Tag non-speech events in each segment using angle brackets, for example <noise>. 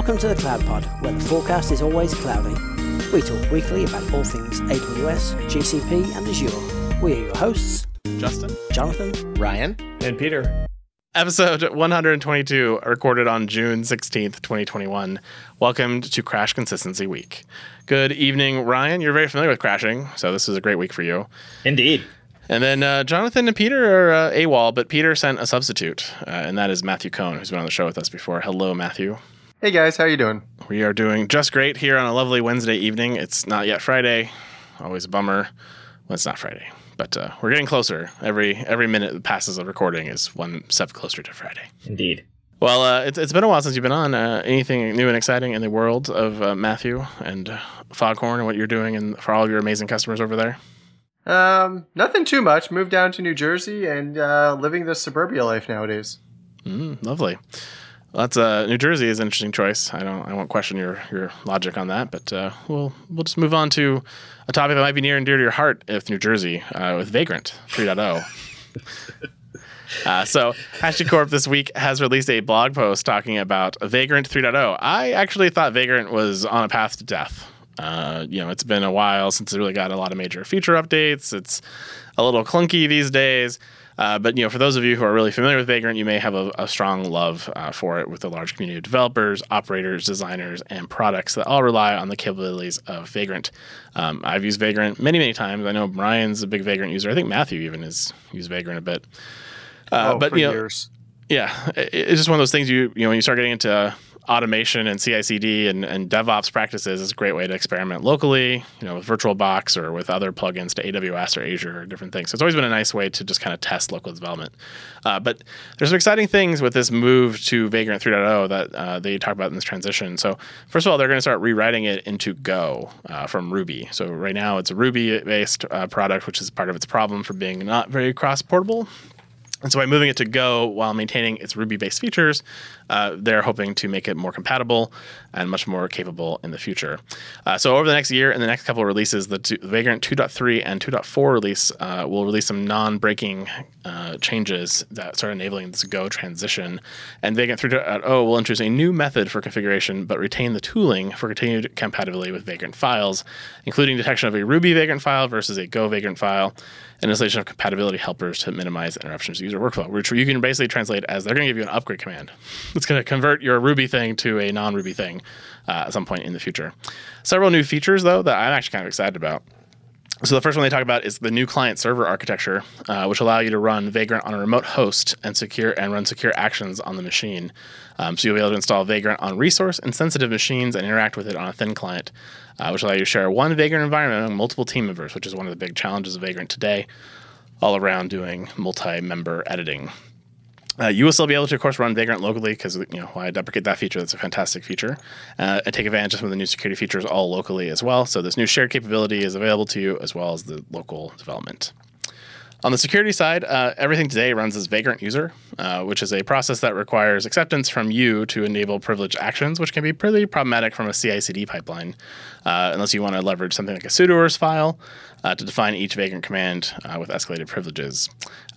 Welcome to the Cloud Pod, where the forecast is always cloudy. We talk weekly about all things AWS, GCP, and Azure. We are your hosts, Justin, Jonathan, Ryan, and Peter. Episode 122, recorded on June 16th, 2021. Welcome to Crash Consistency Week. Good evening, Ryan. You're very familiar with crashing, so this is a great week for you. Indeed. And then uh, Jonathan and Peter are uh, AWOL, but Peter sent a substitute, uh, and that is Matthew Kohn, who's been on the show with us before. Hello, Matthew. Hey guys, how are you doing? We are doing just great here on a lovely Wednesday evening. It's not yet Friday. Always a bummer when it's not Friday, but uh, we're getting closer. Every every minute that passes of recording is one step closer to Friday. Indeed. Well, uh, it's, it's been a while since you've been on. Uh, anything new and exciting in the world of uh, Matthew and Foghorn and what you're doing and for all of your amazing customers over there? Um, nothing too much. Moved down to New Jersey and uh, living the suburbia life nowadays. Mm, lovely. Well, that's uh, New Jersey is an interesting choice. I don't I won't question your your logic on that, but uh, we'll we'll just move on to a topic that might be near and dear to your heart if New Jersey uh, with Vagrant 3.0. Uh, so, HashiCorp this week has released a blog post talking about Vagrant 3.0. I actually thought Vagrant was on a path to death. Uh, you know, it's been a while since it really got a lot of major feature updates. It's a little clunky these days. Uh, but you know, for those of you who are really familiar with Vagrant, you may have a, a strong love uh, for it with a large community of developers, operators, designers, and products that all rely on the capabilities of Vagrant. Um, I've used Vagrant many, many times. I know Brian's a big Vagrant user. I think Matthew even has used Vagrant a bit. Uh, oh, but you know, years. yeah, it's just one of those things. You you know, when you start getting into automation and CI/CD and, and DevOps practices is a great way to experiment locally, you know, with VirtualBox or with other plugins to AWS or Azure or different things. So it's always been a nice way to just kind of test local development. Uh, but there's some exciting things with this move to Vagrant 3.0 that uh, they talk about in this transition. So first of all, they're going to start rewriting it into Go uh, from Ruby. So right now it's a Ruby-based uh, product, which is part of its problem for being not very cross-portable. And so by moving it to Go while maintaining its Ruby-based features, uh, they're hoping to make it more compatible and much more capable in the future. Uh, so over the next year and the next couple of releases, the two, Vagrant 2.3 and 2.4 release uh, will release some non-breaking uh, changes that start enabling this Go transition. And Vagrant 3.0 will introduce a new method for configuration, but retain the tooling for continued compatibility with Vagrant files, including detection of a Ruby Vagrant file versus a Go Vagrant file, and installation of compatibility helpers to minimize interruptions to user workflow, which you can basically translate as they're going to give you an upgrade command. <laughs> it's going to convert your Ruby thing to a non Ruby thing uh, at some point in the future. Several new features, though, that I'm actually kind of excited about. So the first one they talk about is the new client server architecture, uh, which allow you to run Vagrant on a remote host and secure and run secure actions on the machine. Um, so you'll be able to install Vagrant on resource and sensitive machines and interact with it on a thin client, uh, which allow you to share one Vagrant environment among multiple team members, which is one of the big challenges of Vagrant today, all around doing multi-member editing. Uh, you will still be able to, of course, run Vagrant locally because you know why I deprecate that feature. That's a fantastic feature. Uh, and take advantage of some of the new security features all locally as well. So this new shared capability is available to you as well as the local development. On the security side, uh, everything today runs as Vagrant user, uh, which is a process that requires acceptance from you to enable privileged actions, which can be pretty problematic from a CI/CD pipeline, uh, unless you want to leverage something like a sudoers file uh, to define each Vagrant command uh, with escalated privileges.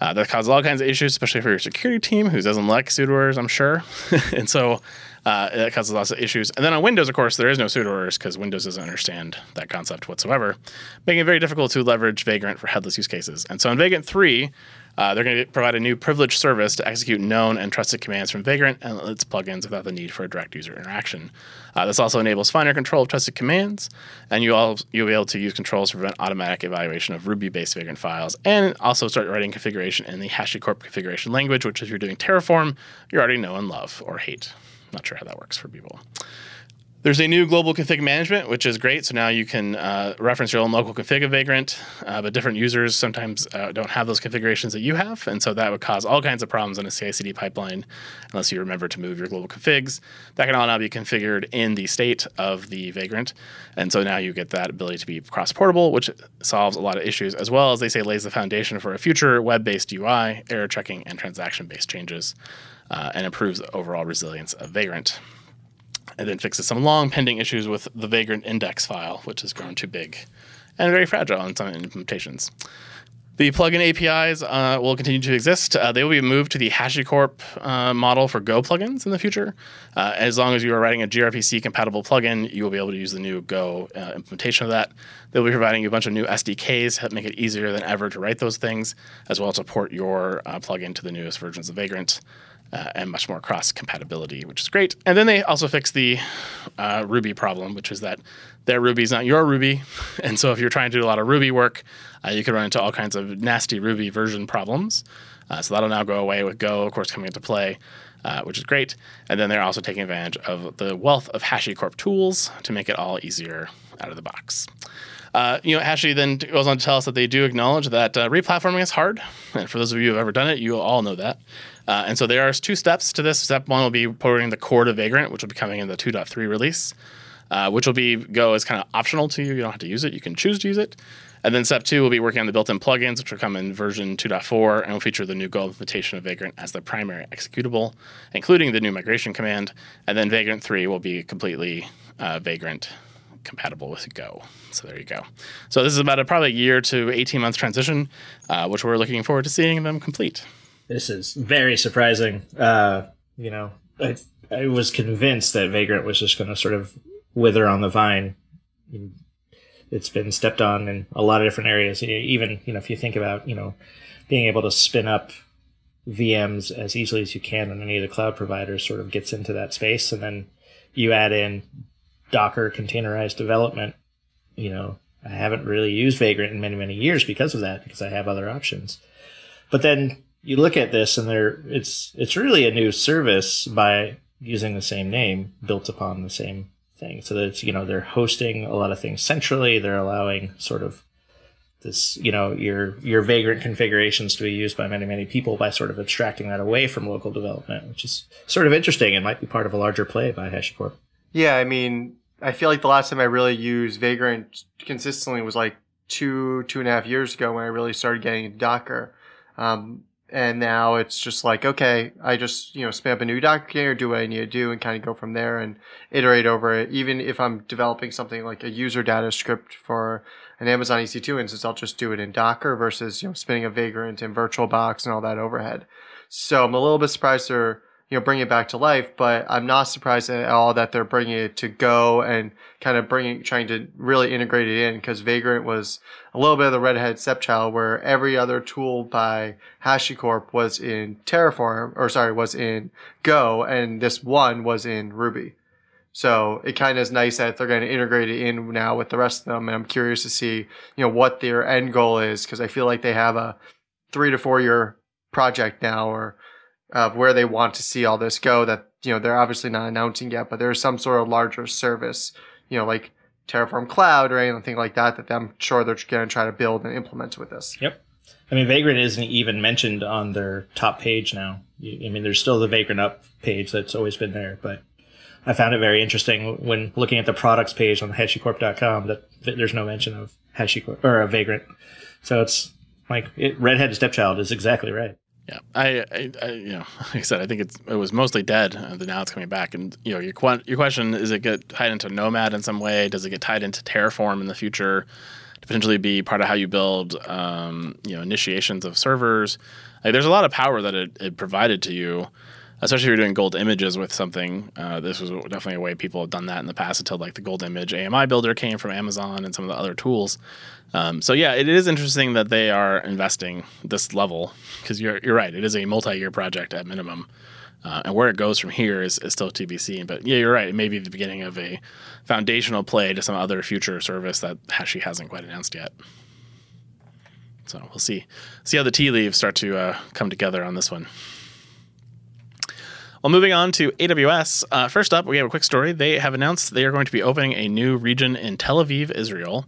Uh, that causes all kinds of issues, especially for your security team, who doesn't like sudoers, I'm sure, <laughs> and so uh, that causes lots of issues. And then on Windows, of course, there is no sudoers because Windows doesn't understand that concept whatsoever, making it very difficult to leverage Vagrant for headless use cases. And so in Vagrant 3, uh, they're going to provide a new privileged service to execute known and trusted commands from Vagrant and its plugins without the need for a direct user interaction. Uh, this also enables finer control of trusted commands, and you all, you'll be able to use controls to prevent automatic evaluation of Ruby-based Vagrant files, and also start writing configuration in the HashiCorp configuration language, which if you're doing Terraform, you already know and love or hate. Not sure how that works for people. There's a new global config management, which is great. So now you can uh, reference your own local config of Vagrant, uh, but different users sometimes uh, don't have those configurations that you have. And so that would cause all kinds of problems in a CI CD pipeline unless you remember to move your global configs. That can all now be configured in the state of the Vagrant. And so now you get that ability to be cross portable, which solves a lot of issues, as well as they say lays the foundation for a future web based UI, error checking, and transaction based changes, uh, and improves overall resilience of Vagrant and then fixes some long pending issues with the Vagrant index file, which has grown too big and very fragile in some implementations. The plugin APIs uh, will continue to exist. Uh, they will be moved to the HashiCorp uh, model for Go plugins in the future. Uh, as long as you are writing a gRPC compatible plugin, you will be able to use the new Go uh, implementation of that. They'll be providing you a bunch of new SDKs that make it easier than ever to write those things, as well as support your uh, plugin to the newest versions of Vagrant. And much more cross compatibility, which is great. And then they also fix the Ruby problem, which is that their Ruby is not your Ruby. <laughs> And so if you're trying to do a lot of Ruby work, uh, you could run into all kinds of nasty Ruby version problems. Uh, so that'll now go away with Go, of course, coming into play, uh, which is great. And then they're also taking advantage of the wealth of HashiCorp tools to make it all easier out of the box. Uh, you know, Hashi then goes on to tell us that they do acknowledge that uh, replatforming is hard. And for those of you who have ever done it, you all know that. Uh, and so there are two steps to this. Step one will be porting the core to Vagrant, which will be coming in the 2.3 release, uh, which will be Go as kind of optional to you. You don't have to use it. You can choose to use it. And then step two, we'll be working on the built-in plugins, which will come in version 2.4 and will feature the new Go implementation of Vagrant as the primary executable, including the new migration command. And then Vagrant 3 will be completely uh, Vagrant compatible with Go. So there you go. So this is about a probably year to 18 months transition, uh, which we're looking forward to seeing them complete. This is very surprising. Uh, you know, I, I was convinced that Vagrant was just going to sort of wither on the vine it's been stepped on in a lot of different areas. Even you know, if you think about you know, being able to spin up VMs as easily as you can on any of the cloud providers, sort of gets into that space, and then you add in Docker containerized development. You know, I haven't really used Vagrant in many many years because of that, because I have other options. But then you look at this, and there it's it's really a new service by using the same name, built upon the same thing. So that you know they're hosting a lot of things centrally. They're allowing sort of this you know your your vagrant configurations to be used by many many people by sort of abstracting that away from local development, which is sort of interesting and might be part of a larger play by HashiCorp. Yeah, I mean, I feel like the last time I really used Vagrant consistently was like two two and a half years ago when I really started getting into Docker. Um, and now it's just like okay i just you know spin up a new docker container do what i need to do and kind of go from there and iterate over it. Even if i'm developing something like a user data script for an amazon ec2 instance i'll just do it in docker versus you know spinning a vagrant in virtualbox and all that overhead. So i'm a little bit surprised they're you know, bring it back to life. But I'm not surprised at all that they're bringing it to Go and kind of bringing, trying to really integrate it in because Vagrant was a little bit of the redhead stepchild where every other tool by HashiCorp was in Terraform, or sorry, was in Go, and this one was in Ruby. So it kind of is nice that they're going to integrate it in now with the rest of them. And I'm curious to see, you know, what their end goal is because I feel like they have a three to four year project now or of where they want to see all this go that you know they're obviously not announcing yet but there's some sort of larger service you know like terraform cloud or anything like that that i'm sure they're going to try to build and implement with this. Yep. I mean vagrant isn't even mentioned on their top page now. I mean there's still the vagrant up page that's always been there but i found it very interesting when looking at the products page on hashicorp.com that there's no mention of hashicorp or a vagrant. So it's like it, redhead stepchild is exactly right yeah, I, I, I, you know, <laughs> like I said, I think it's it was mostly dead, and now it's coming back. And you know, your your question is it get tied into Nomad in some way? Does it get tied into Terraform in the future to potentially be part of how you build, um, you know, initiations of servers? Like, there's a lot of power that it, it provided to you especially if you're doing gold images with something. Uh, this was definitely a way people have done that in the past until like the gold image AMI builder came from Amazon and some of the other tools. Um, so yeah, it is interesting that they are investing this level because you're you're right. It is a multi-year project at minimum. Uh, and where it goes from here is, is still to be seen. But yeah, you're right. It may be the beginning of a foundational play to some other future service that Hashi hasn't quite announced yet. So we'll see see how the tea leaves start to uh, come together on this one. Well, moving on to AWS. Uh, first up, we have a quick story. They have announced they are going to be opening a new region in Tel Aviv, Israel,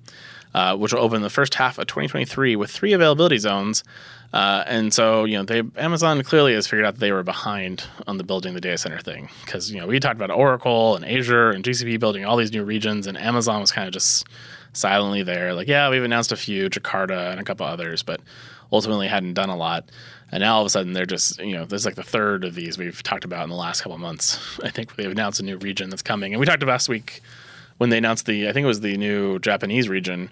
uh, which will open the first half of 2023 with three availability zones. Uh, and so, you know, they Amazon clearly has figured out that they were behind on the building the data center thing because you know we talked about Oracle and Azure and GCP building all these new regions, and Amazon was kind of just silently there, like, yeah, we've announced a few, Jakarta and a couple others, but ultimately hadn't done a lot. And now all of a sudden they're just, you know, there's like the third of these we've talked about in the last couple months. <laughs> I think they've announced a new region that's coming. And we talked about last week when they announced the, I think it was the new Japanese region.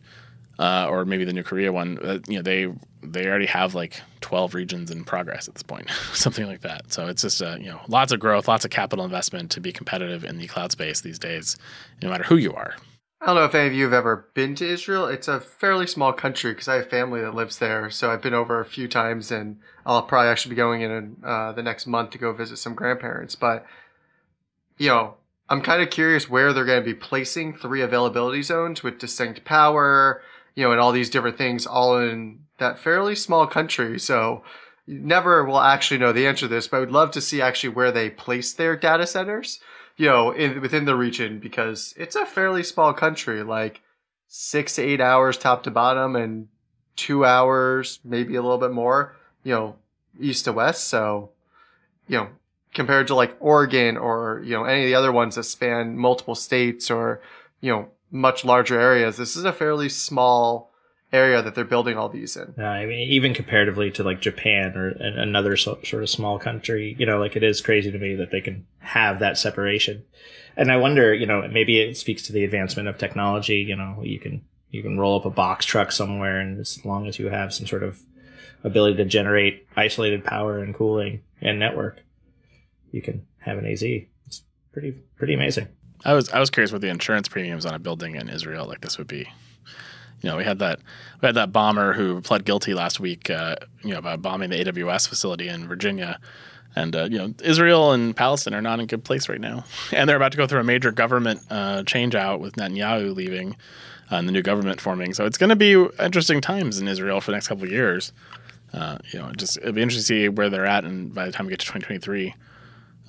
uh, or maybe the new Korea one. Uh, you know, they they already have like 12 regions in progress at this point, <laughs> something like that. So it's just uh, you know lots of growth, lots of capital investment to be competitive in the cloud space these days, no matter who you are. I don't know if any of you have ever been to Israel. It's a fairly small country because I have family that lives there. So I've been over a few times and I'll probably actually be going in uh, the next month to go visit some grandparents. But, you know, I'm kind of curious where they're going to be placing three availability zones with distinct power, you know, and all these different things all in that fairly small country. So never will actually know the answer to this, but I would love to see actually where they place their data centers you know, in, within the region because it's a fairly small country, like six to eight hours top to bottom and two hours, maybe a little bit more, you know, east to west. So, you know, compared to like Oregon or, you know, any of the other ones that span multiple states or, you know, much larger areas, this is a fairly small area that they're building all these in. Uh, I mean, even comparatively to like Japan or another so, sort of small country, you know, like it is crazy to me that they can have that separation. And I wonder, you know, maybe it speaks to the advancement of technology. You know, you can you can roll up a box truck somewhere, and as long as you have some sort of ability to generate isolated power and cooling and network, you can have an AZ. It's pretty pretty amazing. I was I was curious what the insurance premiums on a building in Israel like this would be you know, we had that we had that bomber who pled guilty last week, uh, you know, about bombing the AWS facility in Virginia. And uh, you know, Israel and Palestine are not in good place right now, <laughs> and they're about to go through a major government uh, change out with Netanyahu leaving uh, and the new government forming. So it's going to be interesting times in Israel for the next couple of years. Uh, you know, just it'll be interesting to see where they're at, and by the time we get to 2023,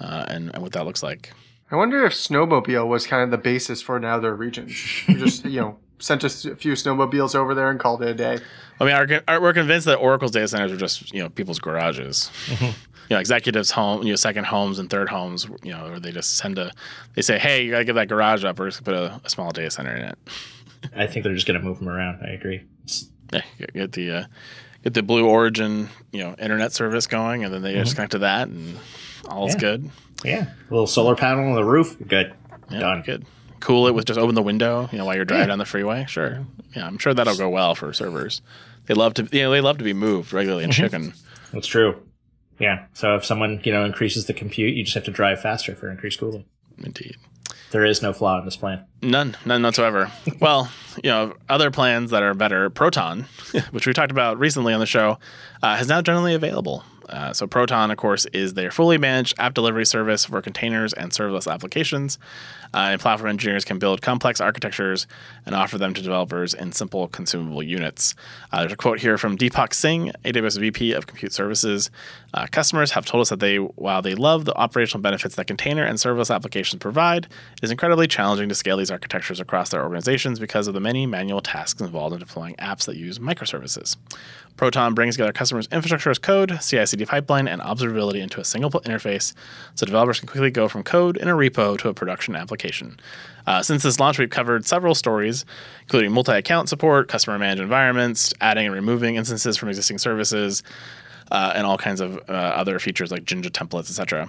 uh, and, and what that looks like. I wonder if snowmobile was kind of the basis for now their regions. just you know, sent us a few snowmobiles over there and called it a day. I mean, our, our, we're convinced that Oracle's data centers are just you know people's garages. Mm-hmm. You know, executives' home, you know, second homes and third homes. You know, or they just send a, they say, hey, you gotta get that garage up, or just put a, a small data center in it. <laughs> I think they're just gonna move them around. I agree. Yeah, get the uh, get the Blue Origin, you know, internet service going, and then they mm-hmm. just connect to that, and all's yeah. good. Yeah, a little solar panel on the roof, good. Yeah, Done. Good cool it with just open the window, you know, while you're driving yeah. down the freeway. Sure. Yeah, I'm sure that'll go well for servers. They love to, you know, they love to be moved regularly in mm-hmm. chicken. That's true. Yeah. So if someone, you know, increases the compute, you just have to drive faster for increased cooling. Indeed. There is no flaw in this plan. None, none whatsoever. <laughs> well, you know, other plans that are better, Proton, <laughs> which we talked about recently on the show, uh, is now generally available. Uh, so Proton, of course, is their fully managed app delivery service for containers and serverless applications. Uh, and platform engineers can build complex architectures and offer them to developers in simple consumable units. Uh, there's a quote here from Deepak Singh, AWS VP of Compute Services. Uh, customers have told us that they, while they love the operational benefits that container and serverless applications provide, it is incredibly challenging to scale these architectures across their organizations because of the many manual tasks involved in deploying apps that use microservices. Proton brings together customers' infrastructure as code, CI CD pipeline, and observability into a single interface so developers can quickly go from code in a repo to a production application. Uh, since this launch, we've covered several stories, including multi account support, customer managed environments, adding and removing instances from existing services, uh, and all kinds of uh, other features like Jinja templates, etc.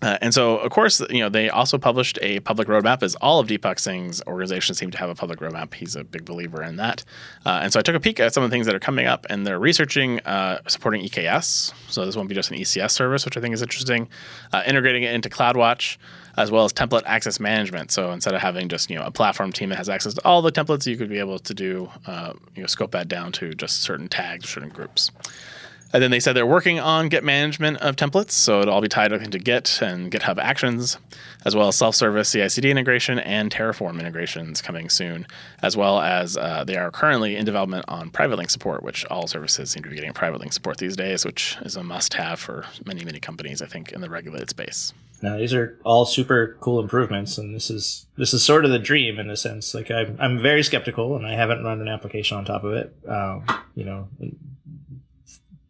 Uh, and so, of course, you know they also published a public roadmap. As all of Deepak Singh's organizations seem to have a public roadmap, he's a big believer in that. Uh, and so, I took a peek at some of the things that are coming up, and they're researching uh, supporting EKS. So this won't be just an ECS service, which I think is interesting. Uh, integrating it into CloudWatch, as well as template access management. So instead of having just you know a platform team that has access to all the templates, you could be able to do uh, you know scope that down to just certain tags, certain groups. And then they said they're working on Git management of templates, so it'll all be tied into Git and GitHub Actions, as well as self-service CI/CD integration and Terraform integrations coming soon, as well as uh, they are currently in development on private link support, which all services seem to be getting private link support these days, which is a must-have for many many companies, I think, in the regulated space. Now these are all super cool improvements, and this is this is sort of the dream in a sense. Like I'm I'm very skeptical, and I haven't run an application on top of it. Um, you know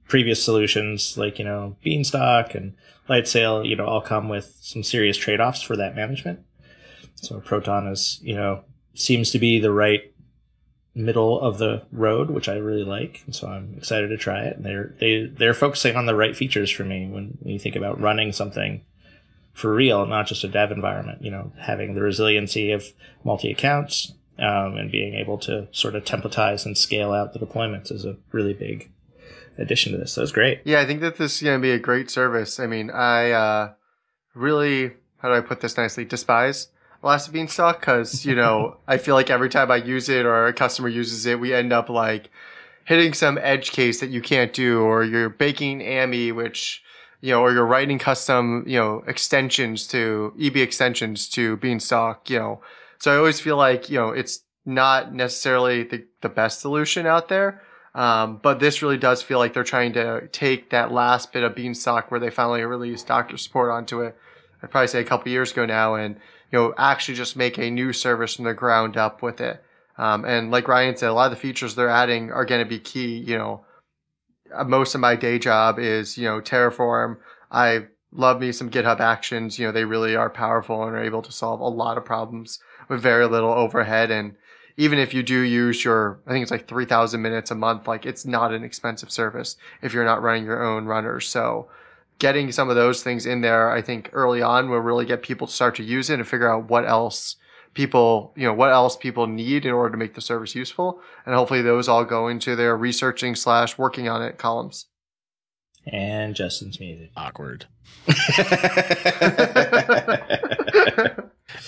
previous solutions like you know Beanstalk and Lightsail, you know, all come with some serious trade offs for that management. So Proton is you know seems to be the right middle of the road, which I really like, and so I'm excited to try it. And they're they they're focusing on the right features for me when, when you think about running something for real, not just a dev environment. You know, having the resiliency of multi accounts, um, and being able to sort of templatize and scale out the deployments is a really big addition to this. So it's great. Yeah, I think that this is going to be a great service. I mean, I uh, really, how do I put this nicely, despise Elastic Beanstalk because, you know, <laughs> I feel like every time I use it or a customer uses it, we end up like hitting some edge case that you can't do, or you're baking AMI, which, you know, or you're writing custom, you know, extensions to EB extensions to Beanstalk, you know. So I always feel like, you know, it's not necessarily the, the best solution out there. Um, but this really does feel like they're trying to take that last bit of Beanstalk where they finally released Docker support onto it. I'd probably say a couple years ago now, and you know actually just make a new service from the ground up with it. Um, and like Ryan said, a lot of the features they're adding are going to be key. You know, Uh, most of my day job is you know Terraform. I love me some GitHub Actions. You know, they really are powerful and are able to solve a lot of problems with very little overhead and even if you do use your, I think it's like 3,000 minutes a month, like it's not an expensive service if you're not running your own runners. So getting some of those things in there, I think early on will really get people to start to use it and figure out what else people, you know, what else people need in order to make the service useful. And hopefully those all go into their researching slash working on it columns. And Justin's muted. Awkward. <laughs>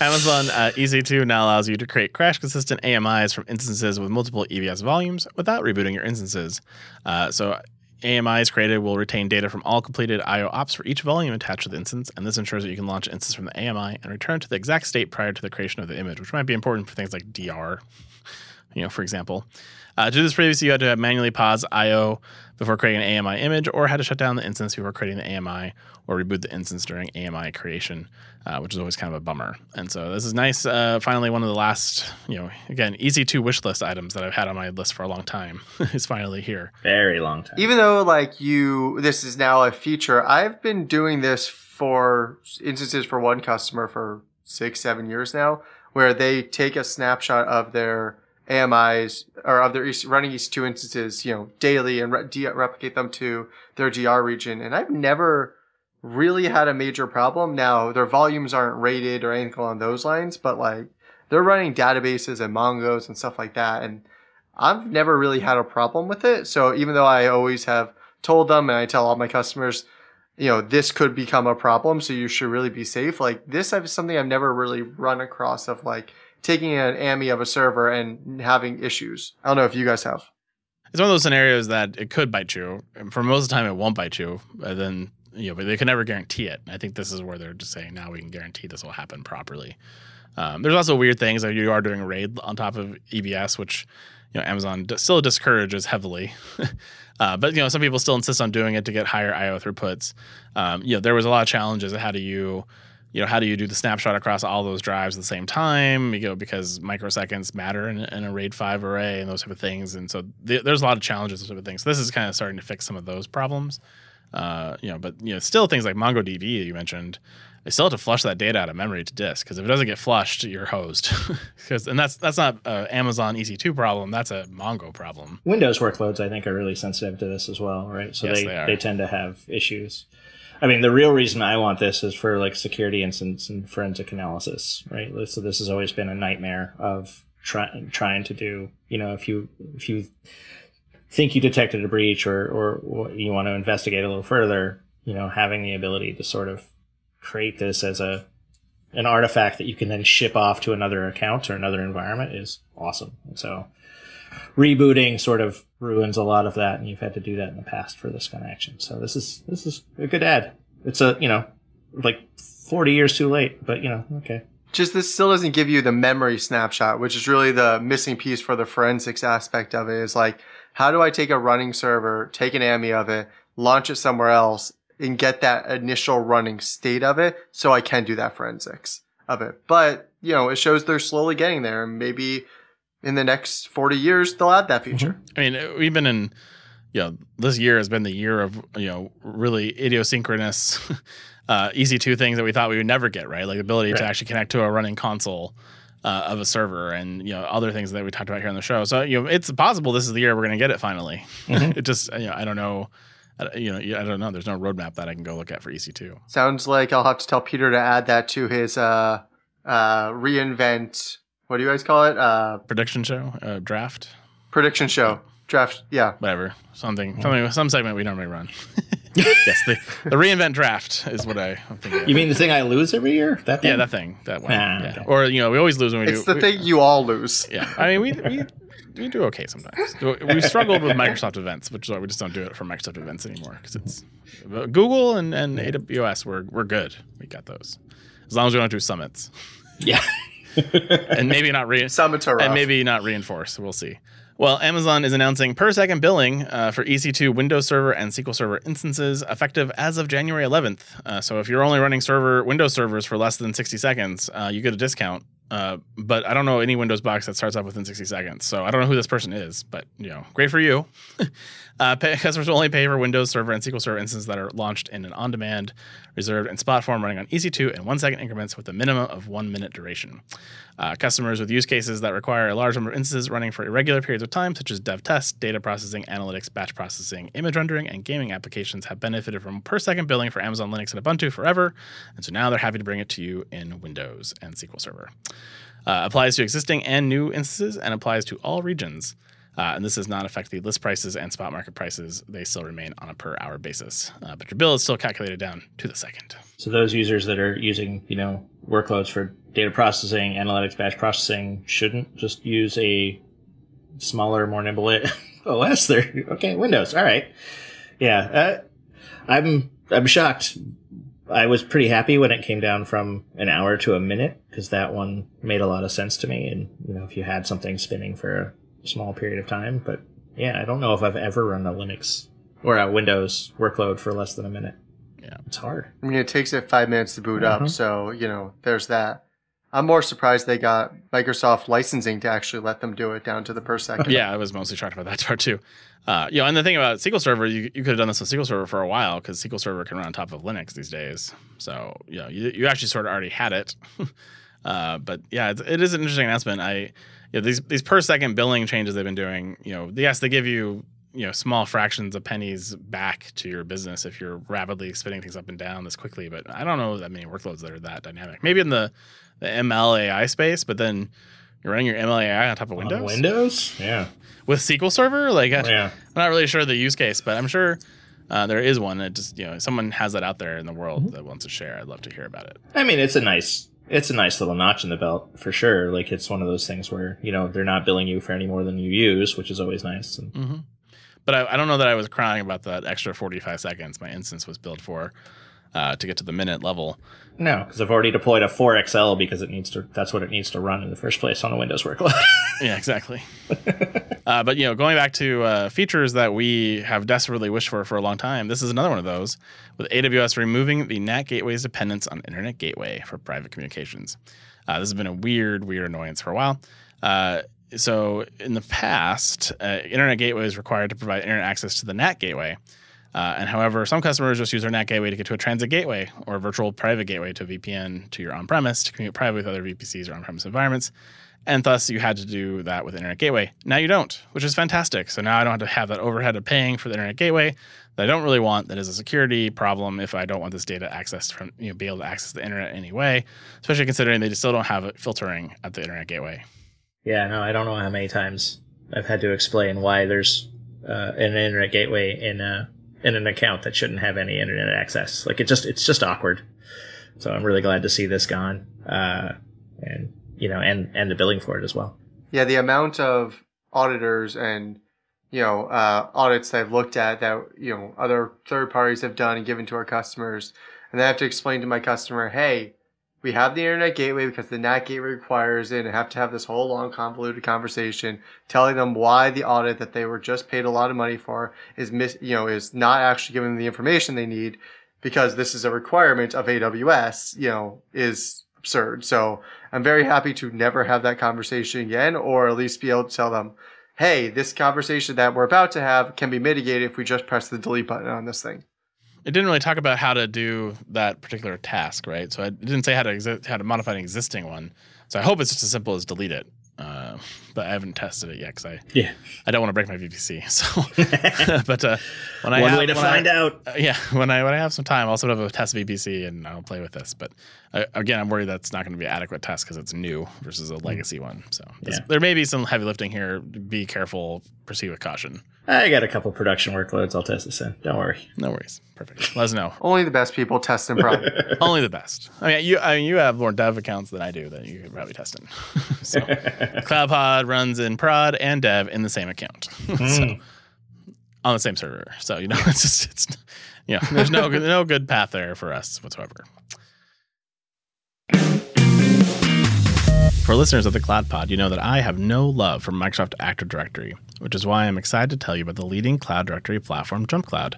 Amazon uh, EC2 now allows you to create crash consistent AMIs from instances with multiple EBS volumes without rebooting your instances. Uh, so AMIs created will retain data from all completed IO ops for each volume attached to the instance, and this ensures that you can launch an instance from the AMI and return to the exact state prior to the creation of the image, which might be important for things like DR, you know, for example. Uh, to do this previously, you had to manually pause IO before creating an AMI image, or had to shut down the instance before creating the AMI, or reboot the instance during AMI creation, uh, which is always kind of a bummer. And so this is nice. Uh, finally, one of the last, you know, again, EC2 wish list items that I've had on my list for a long time <laughs> is finally here. Very long time. Even though like you, this is now a feature. I've been doing this for instances for one customer for six, seven years now, where they take a snapshot of their AMIs or of their running EC2 instances, you know, daily and re- de- replicate them to their DR region. And I've never really had a major problem. Now their volumes aren't rated or anything along those lines, but like they're running databases and Mongos and stuff like that. And I've never really had a problem with it. So even though I always have told them and I tell all my customers, you know, this could become a problem. So you should really be safe. Like this is something I've never really run across of like, taking an AMI of a server and having issues. I don't know if you guys have. It's one of those scenarios that it could bite you. And for most of the time, it won't bite you. But then, you know, but they can never guarantee it. I think this is where they're just saying now we can guarantee this will happen properly. Um, there's also weird things like you are doing a RAID on top of EBS, which you know Amazon still discourages heavily. <laughs> uh, but you know some people still insist on doing it to get higher I/O throughputs. Um, you know there was a lot of challenges. How do you you know, how do you do the snapshot across all those drives at the same time? You know, because microseconds matter in, in a RAID 5 array and those type of things. And so th- there's a lot of challenges, those type of things. So this is kind of starting to fix some of those problems. Uh, you know, but you know, still things like MongoDB you mentioned, they still have to flush that data out of memory to disk because if it doesn't get flushed, you're hosed. <laughs> Because and that's that's not an Amazon EC2 problem. That's a Mongo problem. Windows workloads, I think, are really sensitive to this as well, right? So Yes, they, they they, tend to have issues. I mean, the real reason I want this is for like security instance and forensic analysis, right? So this has always been a nightmare of try, trying to do. You know, if you if you think you detected a breach or or you want to investigate a little further, you know, having the ability to sort of create this as a an artifact that you can then ship off to another account or another environment is awesome. And so rebooting sort of ruins a lot of that, and you've had to do that in the past for this kind of action. So this is this is a good ad. It's a you know like forty years too late, but you know okay. Just this still doesn't give you the memory snapshot, which is really the missing piece for the forensics aspect of it. Is like, how do I take a running server, take an AMI of it, launch it somewhere else, and get that initial running state of it, so I can do that forensics of it. But you know, it shows they're slowly getting there, maybe in the next forty years they'll add that feature. I mean, we've been in, you know, this year has been the year of, you know, really idiosyncronous <laughs> uh, EC2 things that we thought we would never get, right? Like the ability to actually connect to a running console uh, of a server and, you know, other things that we talked about here on the show. So, you know, it's possible this is the year we're going to get it finally. Mhm. <laughs> it just, you know, I don't know. I- You know, I don't know. There's no roadmap that I can go look at for E EC2. Sounds like I'll have to tell Peter to add that to his uh, uh, reinvent what do you guys call it? Uh, Prediction show, uh, draft, prediction show, draft. Yeah, whatever, something, something, some segment we normally run. <laughs> yes, the, the reinvent draft is what I, I'm thinking. You mean the thing I lose every year? That thing? yeah, that thing, that one. Ah, yeah. okay. Or you know, we always lose when we it's do. It's the we- thing you all lose. Yeah, I mean, we we we do okay sometimes. We struggled with Microsoft events, which is why we just don't do it for Microsoft events anymore because it's Google and, and AWS. We're we're good. We got those as long as we don't do summits yeah. <laughs> <laughs> and maybe not re- and maybe not reinforce. We'll see. Well, Amazon is announcing per second billing uh, for EC2 Windows Server and SQL Server instances effective as of January 11th. Uh, so if you're only running server Windows servers for less than 60 seconds, uh, you get a discount. Uh, but I don't know any Windows box that starts up within 60 seconds. So I don't know who this person is, but you know, great for you. <laughs> uh, pay, customers will only pay for Windows Server and SQL Server instances that are launched in an on-demand, reserved, and spot form running on EC2 in one-second increments with a minimum of one minute duration. Uh, customers with use cases that require a large number of instances running for irregular periods of time, such as dev test, data processing, analytics, batch processing, image rendering, and gaming applications, have benefited from per second billing for Amazon Linux and Ubuntu forever. And so now they're happy to bring it to you in Windows and SQL Server. Uh, applies to existing and new instances and applies to all regions. Uh, and this does not affect the list prices and spot market prices. They still remain on a per hour basis. Uh, but your bill is still calculated down to the second. So those users that are using, you know, workloads for data processing, analytics, batch processing shouldn't just use a smaller, more nimble <laughs> OS. There, okay, Windows. All right, yeah. Uh, I'm I'm shocked. I was pretty happy when it came down from an hour to a minute because that one made a lot of sense to me. And you know, if you had something spinning for small period of time, but yeah, I don't know if I've ever run a Linux or a Windows workload for less than a minute. Yeah. it's hard. I mean, it takes it five minutes to boot up, Mhm. so you know, there's that. I'm more surprised they got Microsoft licensing to actually let them do it down to the per second. <laughs> yeah, I was mostly shocked about that part too. Uh, you know, and the thing about SQL Server, you, you could have done this with SQL Server for a while because SQL Server can run on top of Linux these days. So you know, you, you actually sort of already had it. <laughs> uh, but yeah, it's, it is an interesting announcement. I, you know, these these per second billing changes they've been doing. You know, yes, they give you you know small fractions of pennies back to your business if you're rapidly spinning things up and down this quickly. But I don't know that many workloads that are that dynamic. Maybe in the the ML AI space, but then you're running your ML AI on top of Windows On Windows, yeah, with SQL Server. Like, I, yeah. I'm not really sure the use case, but I'm sure uh, there is one. It just you know, someone has that out there in the world that wants to share. I'd love to hear about it. I mean, it's a nice, it's a nice little notch in the belt for sure. Like it's one of those things where you know they're not billing you for any more than you use, which is always nice. And hmm But I, I don't know that I was crying about that extra 45 seconds my instance was billed for uh, to get to the minute level. no, because I've already deployed a 4XL because it needs to. That's what it needs to run in the first place on a Windows workload. <laughs> Yeah, exactly. uh, but you know, going back to uh, features that we have desperately wished for for a long time, this is another one of those. With AWS removing the NAT gateway's dependence on Internet Gateway for private communications, uh, this has been a weird, weird annoyance for a while. Uh, so in the past, uh, Internet Gateway is required to provide internet access to the NAT gateway. Uh, and however, some customers just use their NAT gateway to get to a transit gateway or a virtual private gateway to a VPN to your on-premise to communicate privately with other VPCs or on-premise environments and thus you had to do that with Internet Gateway. Now you don't, which is fantastic. So now I don't have to have that overhead of paying for the Internet Gateway that I don't really want. That is a security problem if I don't want this data accessed from you know be able to access the internet anyway. Especially considering they still don't have filtering at the Internet Gateway. yeah, no, I don't know how many times I've had to explain why there's uh, an internet gateway in a in an account that shouldn't have any internet access. Like it just it's just awkward. So I'm really glad to see this gone, uh, and you know, and and the billing for it as well. Yeah, the amount of auditors and you know uh, audits that I've looked at that you know other third parties have done and given to our customers, and I have to explain to my customer, hey, we have the internet gateway because the NAT gateway requires it, and have to have this whole long convoluted conversation telling them why the audit that they were just paid a lot of money for is mis- you know is not actually giving them the information they need because this is a requirement of AWS, you know, is absurd. So I'm very happy to never have that conversation again, or at least be able to tell them, hey, this conversation that we're about to have can be mitigated if we just press the delete button on this thing. It didn't really talk about how to do that particular task, right? So it didn't say how to exi- how to modify an existing one. So I hope it's just as simple as delete it. Uh, but I haven't tested it yet because I Yeah. I don't want to break my VPC. <laughs> So, <laughs> but uh, when I One have, way to when I- find out. uh, yeah, <laughs> when I when I have some time, I'll sort of test VPC and I'll play with this. But again, I'm worried that's not going to be an adequate test because it's new versus a hmm. legacy one. So this- Yeah. there may be some heavy lifting here. Be careful. Proceed with caution. I got a couple production workloads. I'll test this in. Don't worry. No worries. Perfect. Let us know. <laughs> Only the best people test in prod. <laughs> Only the best. I mean, you I mean, you have more dev accounts than I do that you could probably test in. <laughs> so CloudPod runs in prod and dev in the same account. so hmm. on the same server. So you know, it's just it's you know, there's no no good path there for us whatsoever. For listeners of the Cloud Pod, you know that I have no love for Microsoft Active Directory, which is why I'm excited to tell you about the leading cloud directory platform, JumpCloud.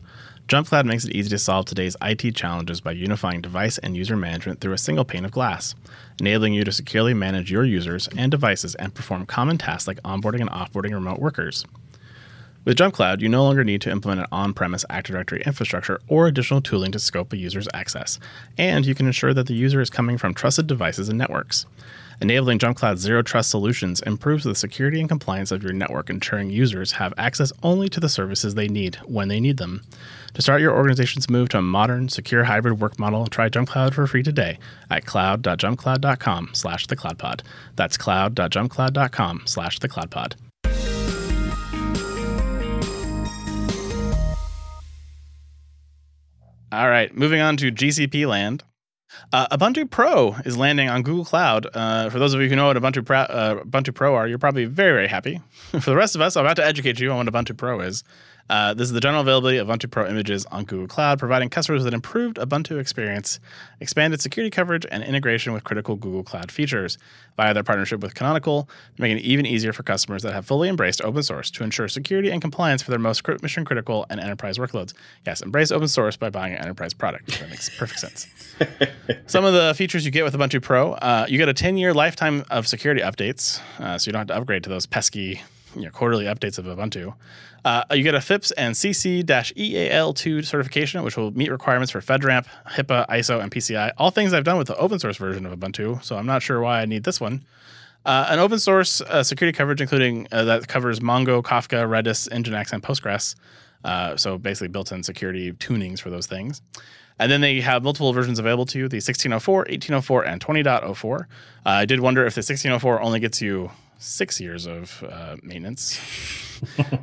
JumpCloud makes it easy to solve today's IT challenges by unifying device and user management through a single pane of glass, enabling you to securely manage your users and devices and perform common tasks like onboarding and offboarding remote workers. With JumpCloud, you no longer need to implement an on premise Active Directory infrastructure or additional tooling to scope a user's access, and you can ensure that the user is coming from trusted devices and networks. Enabling JumpCloud's zero trust solutions improves the security and compliance of your network, ensuring users have access only to the services they need when they need them. To start your organization's move to a modern, secure hybrid work model, try JumpCloud for free today at cloud.jumpcloud.com slash the. That's cloud.jumpcloud.com slash the. All right, moving on to GCP land. Uh, Ubuntu Pro is landing on Google Cloud. Uh, for those of you who know what Ubuntu Pro, uh, Ubuntu Pro are, you're probably very, very happy. <laughs> for the rest of us, I'm about to educate you on what Ubuntu Pro is. Uh, this is the general availability of Ubuntu Pro images on Google Cloud, providing customers with an improved Ubuntu experience, expanded security coverage, and integration with critical Google Cloud features. Via their partnership with Canonical, they're making it even easier for customers that have fully embraced open source to ensure security and compliance for their most mission critical and enterprise workloads. Yes, embrace open source by buying an enterprise product. That makes perfect sense. <laughs> Some of the features you get with Ubuntu Pro, uh, you get a 10 year lifetime of security updates, uh, so you don't have to upgrade to those pesky you know, quarterly updates of Ubuntu. Uh, you get a FIPS and CC EAL2 certification, which will meet requirements for FedRAMP, HIPAA, ISO, and PCI. All things I've done with the open source version of Ubuntu, so I'm not sure why I need this one. Uh, an open source uh, security coverage, including uh, that covers Mongo, Kafka, Redis, Nginx, and Postgres. Uh, so basically, built-in security tunings for those things. And then they have multiple versions available to you: the 1604, 1804, and 20.04. Uh, I did wonder if the 1604 only gets you six years of uh, maintenance,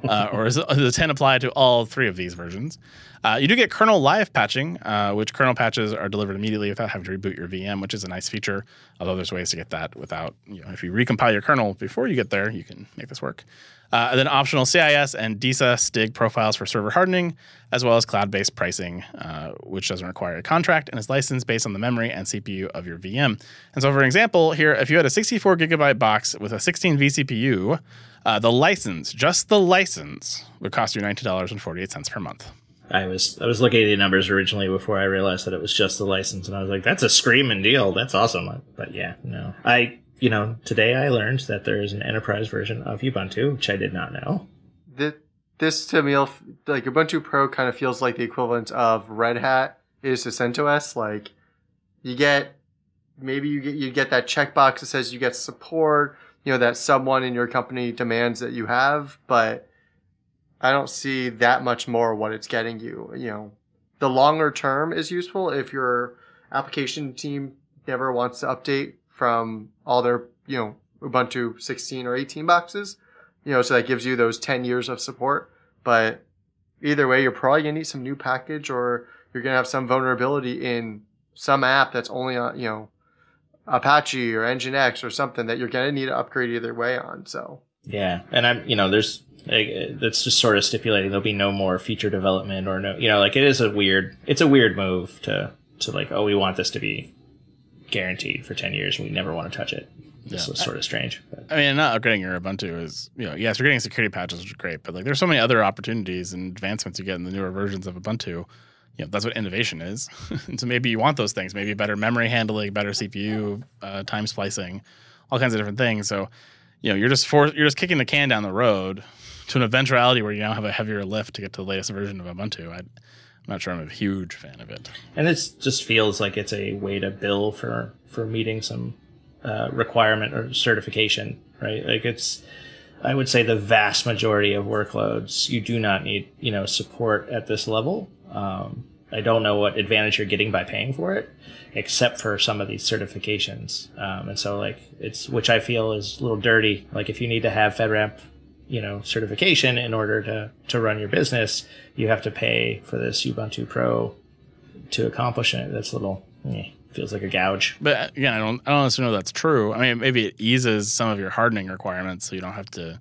uh, or the 10 apply to all three of these versions? Uh, you do get kernel live patching, uh, which kernel patches are delivered immediately without having to reboot your VM, which is a nice feature. Although there's ways to get that without, you know, if you recompile your kernel before you get there, you can make this work. Uh, and then optional CIS and DISA STIG profiles for server hardening, as well as cloud-based pricing, uh, which doesn't require a contract and is licensed based on the memory and CPU of your VM. And so, for example, here, if you had a 64 gigabyte box with a 16 vCPU, uh, the license, just the license, would cost you $90.48 per month. I was I was looking at the numbers originally before I realized that it was just the license, and I was like, "That's a screaming deal. That's awesome." But yeah, no, I you know today I learned that there is an enterprise version of Ubuntu, which I did not know. Th- this to me, like Ubuntu Pro, kind of feels like the equivalent of Red Hat is to CentOS. Like you get maybe you get you get that checkbox that says you get support. You know that someone in your company demands that you have, but I don't see that much more what it's getting you. You know, the longer term is useful if your application team never wants to update from all their you know Ubuntu 16 or 18 boxes. You know, so that gives you those 10 years of support. But either way, you're probably gonna need some new package, or you're gonna have some vulnerability in some app that's only on you know Apache or Nginx or something that you're gonna need to upgrade either way on. So Yeah, and I'm you know there's that's just sort of stipulating there'll be no more feature development or no you know like it is a weird it's a weird move to to like oh we want this to be guaranteed for 10 years and we never want to touch it this Yeah. was sort of strange but I mean, not upgrading your Ubuntu is, you know, yes, you're getting security patches, which is great, but like there's so many other opportunities and advancements you get in the newer versions of Ubuntu. You know, that's what innovation is. <laughs> and so maybe you want those things, maybe better memory handling, better CPU, uh, time splicing, all kinds of different things. So, you know, you're just for you're just kicking the can down the road to an eventuality where you now have a heavier lift to get to the latest version of Ubuntu. I, I'm not sure I'm a huge fan of it. and it just feels like it's a way to bill for for meeting some uh, requirement or certification, right? Like it's, I would say the vast majority of workloads you do not need, you know, support at this level. Um, I don't know what advantage you're getting by paying for it, except for some of these certifications. Um, and so, like, it's which I feel is a little dirty. Like, if you need to have FedRAMP, you know, certification in order to to run your business, you have to pay for this Ubuntu Pro to accomplish it. That's a little eh, feels like a gouge. But again, I don't I don't necessarily know that's true. I mean, maybe it eases some of your hardening requirements, so you don't have to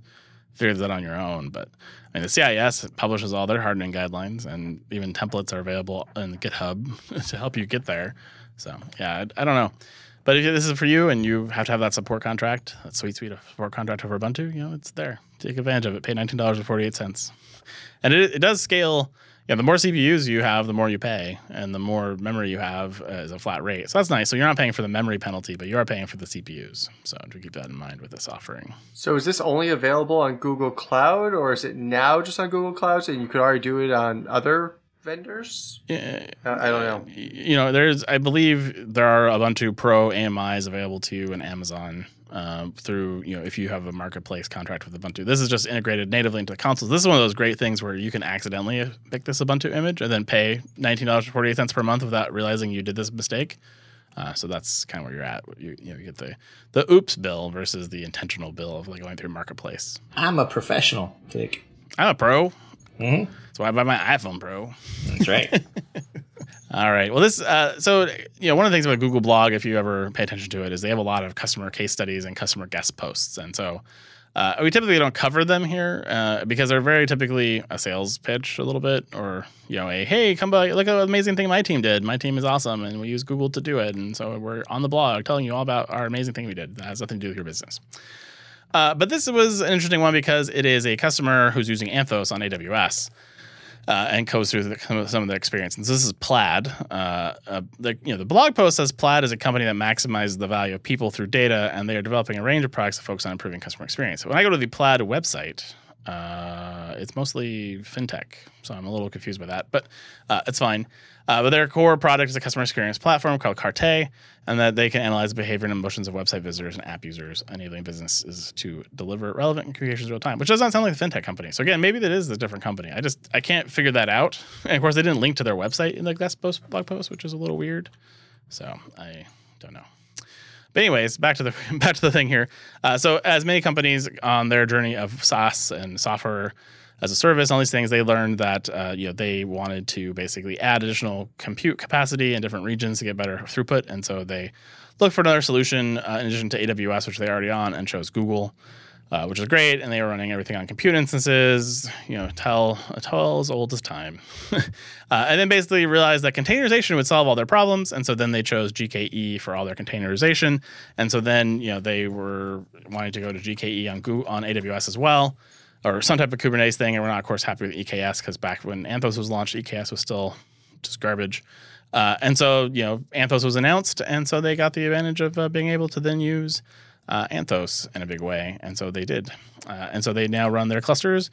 figure that on your own. But I mean, the CIS publishes all their hardening guidelines, and even templates are available in GitHub <laughs> to help you get there. So yeah, I, I don't know. But if this is for you and you have to have that support contract, that sweet sweet support contract over Ubuntu, you know, it's there. Take advantage of it. Pay nineteen dollars and it, it does scale. Yeah, the more CPUs you have, the more you pay, and the more memory you have uh, is a flat rate. So that's nice. So you're not paying for the memory penalty, but you are paying for the CPUs. So to keep that in mind with this offering. So is this only available on Google Cloud, or is it now just on Google Cloud, and you could already do it on other vendors? Yeah, I I don't know. you know, there's, I believe there are Ubuntu Pro AMIs available to you in Amazon um, through, you know, if you have a marketplace contract with Ubuntu. This is just integrated natively into the consoles. This is one of those great things where you can accidentally pick this Ubuntu image and then pay $19.48 per month without realizing you did this mistake. Uh, so that's kind of where you're at. You, you know, you get the the oops bill versus the intentional bill of like going through marketplace. I'm a professional, Dick. I'm a pro, Mm-hmm. so I buy my iPhone Pro. That's right. <laughs> All right. Well, this uh, so you know one of the things about Google Blog, if you ever pay attention to it, is they have a lot of customer case studies and customer guest posts, and so uh, we typically don't cover them here uh, because they're very typically a sales pitch, a little bit, or you know, a hey, come by, look at the amazing thing my team did. My team is awesome, and we use Google to do it, and so we're on the blog telling you all about our amazing thing we did. That has nothing to do with your business. Uh, but this was an interesting one because it is a customer who's using Anthos on AWS uh, and goes through the, some of the experience. And so this is Plaid. Uh, uh, the, you know, the blog post says Plaid is a company that maximizes the value of people through data, and they are developing a range of products that focus on improving customer experience. When I go to the Plaid website, uh, it's mostly fintech, so I'm a little confused by that, but uh, it's fine. Uh, but their core product is a customer experience platform called KARTE, and that they can analyze the behavior and emotions of website visitors and app users, enabling businesses to deliver relevant communications real time. Which does not sound like a fintech company. So again, maybe that is a different company. I just I can't figure that out. <laughs> And of course, they didn't link to their website in the guest post blog post, which is a little weird. So I don't know. But anyways, back to the <laughs> back to the thing here. Uh, so as many companies on their journey of SaaS and software as a service, all these things, they learned that uh, you know they wanted to basically add additional compute capacity in different regions to get better throughput, and so they looked for another solution uh, in addition to AWS, which they're already on, and chose Google. Uh, which is great, and they were running everything on compute instances. You know, tell tell as old as time, <laughs> uh, and then basically realized that containerization would solve all their problems, and so then they chose GKE for all their containerization, and so then you know they were wanting to go to GKE on Google, on AWS as well, or some type of Kubernetes thing, and we're not of course happy with EKS because back when Anthos was launched, EKS was still just garbage. Uh, and so, you know, Anthos was announced, and so they got the advantage of uh, being able to then use uh, Anthos in a big way, and so they did. Uh, and so they now run their clusters.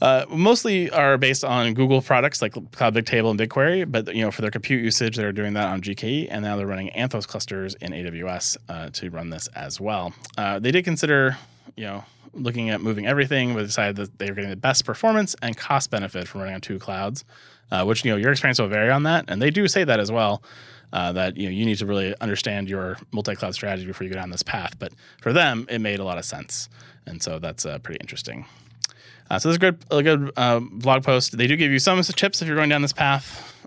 Uh, mostly are based on Google products like Cloud Bigtable and BigQuery, but you know for their compute usage, they're doing that on GKE, and now they're running Anthos clusters in AWS uh, to run this as well. They did consider, you know, looking at moving everything, but decided that they were getting the best performance and cost benefit from running on two clouds, uh, which you know your experience will vary on that, and they do say that as well. Uh, that you know you need to really understand your multi-cloud strategy before you go down this path. But for them, it made a lot of sense, and so that's uh, pretty interesting. Uh, so this is a good, a good uh, blog post. They do give you some tips if you're going down this path.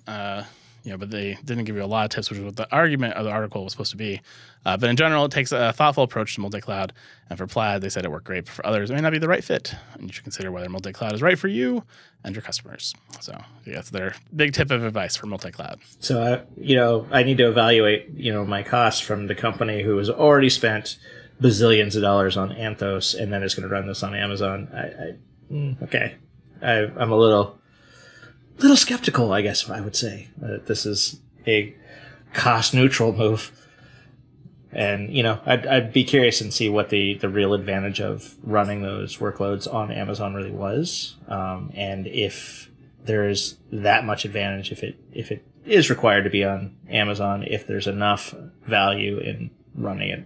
Uh, you know, but they didn't give you a lot of tips, which is what the argument of the article was supposed to be. Uh, but in general, it takes a thoughtful approach to multi-cloud. And for Plaid, they said it worked great. But for others, it may not be the right fit, and you should consider whether multi-cloud is right for you and your customers. So yeah, that's their big tip of advice for multi-cloud. So, I, you know, I need to evaluate, you know, my costs from the company who has already spent bazillions of dollars on Anthos and then is going to run this on Amazon. I, I mm, okay, I, I'm a little, little skeptical. I guess I would say that this is a cost neutral move. And you know, I'd, I'd be curious and see what the, the real advantage of running those workloads on Amazon really was, um, and if there's that much advantage if it if it is required to be on Amazon, if there's enough value in running it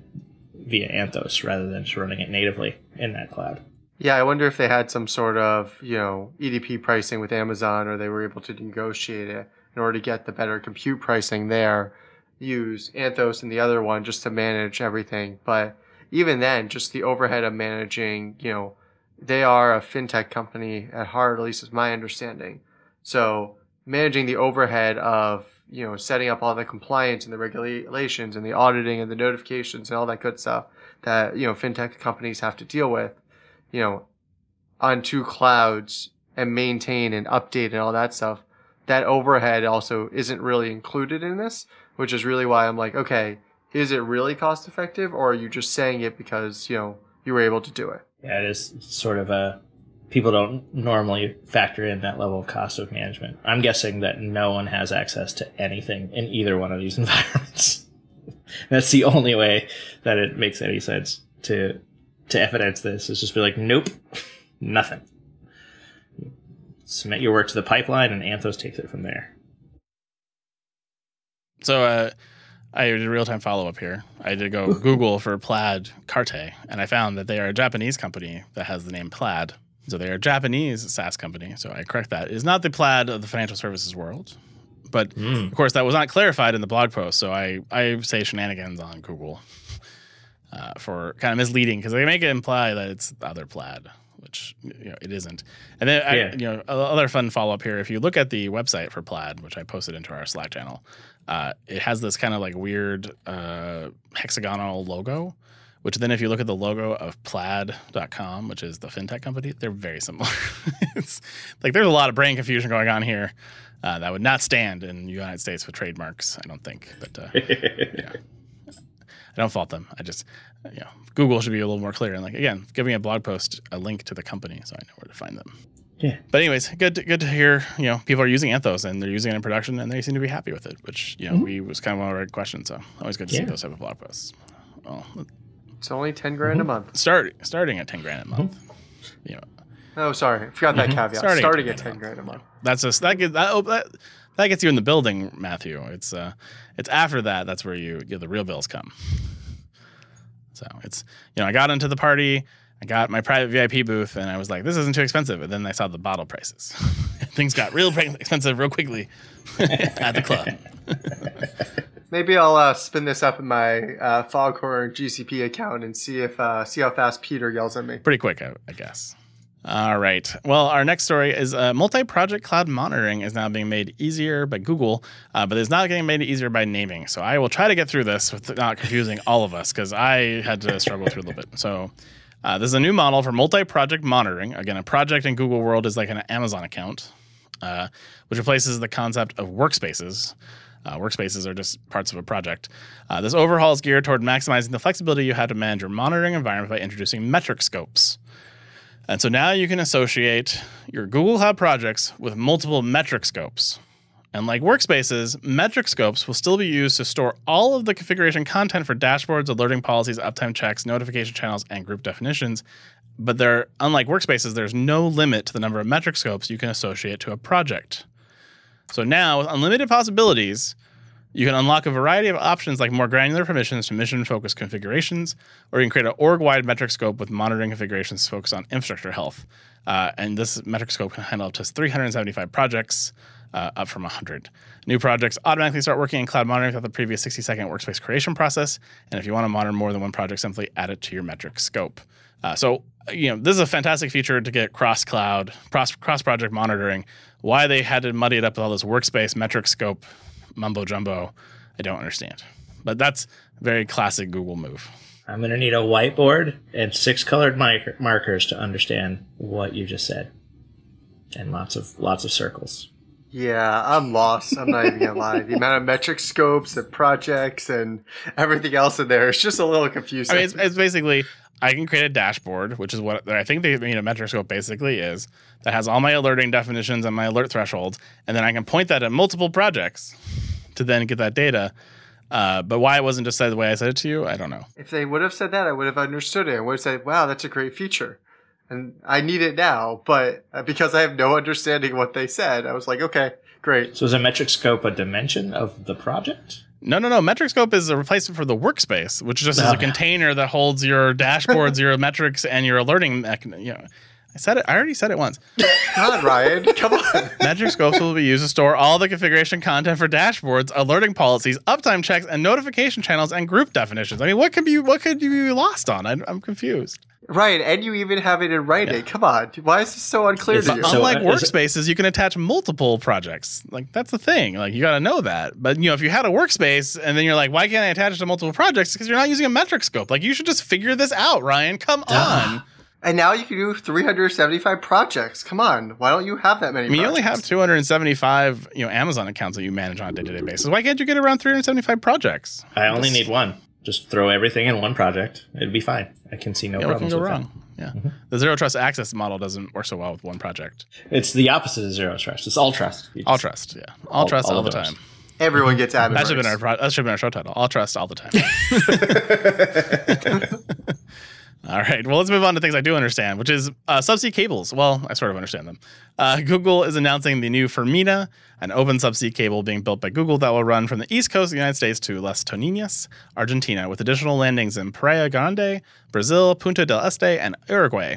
via Anthos rather than just running it natively in that cloud. Yeah, I wonder if they had some sort of, you know, EDP pricing with Amazon or they were able to negotiate it in order to get the better compute pricing there. Use Anthos and the other one just to manage everything. But even then, just the overhead of managing, you know, they are a fintech company at heart, at least is my understanding. So managing the overhead of, you know, setting up all the compliance and the regulations and the auditing and the notifications and all that good stuff that, you know, fintech companies have to deal with you know, on two clouds and maintain and update and all that stuff, that overhead also isn't really included in this, which is really why I'm like, okay, is it really cost effective or are you just saying it because, you know, you were able to do it? Yeah, it is sort of a people don't normally factor in that level of cost of management. I'm guessing that no one has access to anything in either one of these <laughs> environments. That's the only way that it makes any sense to to evidence this is just be like, nope, <laughs> nothing. Submit your work to the pipeline, and Anthos takes it from there. So uh, I did a real time follow up here. I did go Google for Plaid KARTE, and I found that they are a Japanese company that has the name Plaid. So they are a Japanese SaaS company. So I correct that. It is not the Plaid of the financial services world. But Mm. of course, that was not clarified in the blog post. So I, I say shenanigans on Google uh, for kind of misleading because they make it imply that it's the other plaid, which you know, it isn't. And then, I, you know, other fun follow up here. If you look at the website for plaid, which I posted into our Slack channel, uh, it has this kind of like weird uh, hexagonal logo. Which then, if you look at the logo of plaid.com, which is the fintech company, they're very similar. <laughs> it's like there's a lot of brain confusion going on here uh, that would not stand in the United States with trademarks, I don't think. But uh, <laughs> I don't fault them. I just, you know, Google should be a little more clear and like again, giving a blog post a link to the company so I know where to find them. Yeah. But anyways, good to, good to hear. You know, people are using Anthos and they're using it in production and they seem to be happy with it, which you know mm-hmm. we was kind of one of our questions. So always good to see those type of blog posts. Well, It's only 10 grand a mm-hmm. month. start starting at ten grand a month. Mm-hmm. You know, Oh, sorry. I forgot that Mhm. caveat. Starting Starting, at at 10 10 grand a month. that's just that gets that, oh, that that gets you in the building, Matthew. It's uh, it's after that that's where you, you the real bills come. So it's you know I got into the party, I got my private VIP booth, and I was like, this isn't too expensive. And then I saw the bottle prices. <laughs> Things got real expensive real quickly <laughs> at the club. <laughs> Maybe I'll uh, spin this up in my uh, Foghorn GCP account and see if uh, see how fast Peter yells at me. Pretty quick, I, I guess. All right. Well, our next story is uh, multi-project cloud monitoring is now being made easier by Google, uh, but it's not getting made easier by naming. So I will try to get through this with not confusing all of us because I had to struggle through a little bit. So uh, this is a new model for multi-project monitoring. Again, a project in Google World is like an Amazon account, uh, which replaces the concept of workspaces. Uh, workspaces are just parts of a project. Uh, this overhaul is geared toward maximizing the flexibility you have to manage your monitoring environment by introducing metric scopes. And so now you can associate your Google Cloud projects with multiple metric scopes. And like workspaces, metric scopes will still be used to store all of the configuration content for dashboards, alerting policies, uptime checks, notification channels, and group definitions. But there, unlike workspaces, there's no limit to the number of metric scopes you can associate to a project. So now, with unlimited possibilities, you can unlock a variety of options like more granular permissions to mission focused configurations, or you can create an org wide metric scope with monitoring configurations focused on infrastructure health. Uh, and this metric scope can handle up to 375 projects, uh, up from 100. New projects automatically start working in cloud monitoring without the previous 60 second workspace creation process. And if you want to monitor more than one project, simply add it to your metric scope. Uh, so, you know, this is a fantastic feature to get cross cloud, cross project monitoring. Why they had to muddy it up with all this workspace metric scope mumbo jumbo, I don't understand. But that's a very classic Google move. I'm going to need a whiteboard and six colored marker- markers to understand what you just said, and lots of lots of circles. Yeah, I'm lost. I'm not even gonna lie. The amount of metric scopes and projects and everything else in there is just a little confusing. I mean, it's, it's basically I can create a dashboard, which is what I think they mean a metric scope basically is that has all my alerting definitions and my alert thresholds, and then I can point that at multiple projects to then get that data. Uh, but why it wasn't just said the way I said it to you, I don't know. if they would have said that, I would have understood it. I would have said, "Wow, that's a great feature," and I need it now. But uh, because I have no understanding of what they said, I was like, "Okay, great." So is a metric scope a dimension of the project? No, no, no. Metric scope is a replacement for the workspace, which just is Oh. a container that holds your dashboards, <laughs> your metrics, and your alerting. Mechanism. you know, I said it. I already said it once. God, Ryan, come on. Metric scopes will be used to store all the configuration content for dashboards, alerting policies, uptime checks, and notification channels and group definitions. I mean, what could be what could you be lost on? I, I'm confused. Ryan, and you even have it in writing. Come on. Why is this so unclear It's- to you? So, Unlike uh, is it- workspaces, you can attach multiple projects. Like that's the thing. Like you got to know that. But you know, if you had a workspace and then you're like, why can't I attach to multiple projects? Because you're not using a metric scope. Like you should just figure this out, Ryan. Come on. And now you can do 375 projects. Come on. Why don't you have that many I mean, you only have 275, you know, Amazon accounts that you manage on a day-to-day basis. Why can't you get around 375 projects? I only need one. Just throw everything in one project. It'd be fine. I can see no Yeah, what can problems go with wrong? Yeah. The zero trust access model doesn't work so well with one project. It's the opposite of zero trust. It's all trust. You All trust, yeah. All, All- trust all, all the time. Everyone gets admin That should have been our that should have been our show title. All trust all the time. <laughs> <laughs> <laughs> all right. Well, let's move on to things I do understand, which is uh, subsea cables. Well, I sort of understand them. Uh, Google is announcing the new Firmina, an open subsea cable being built by Google that will run from the east coast of the United States to Las Toninas, Argentina, with additional landings in Praia Grande, Brazil, Punta del Este, and Uruguay.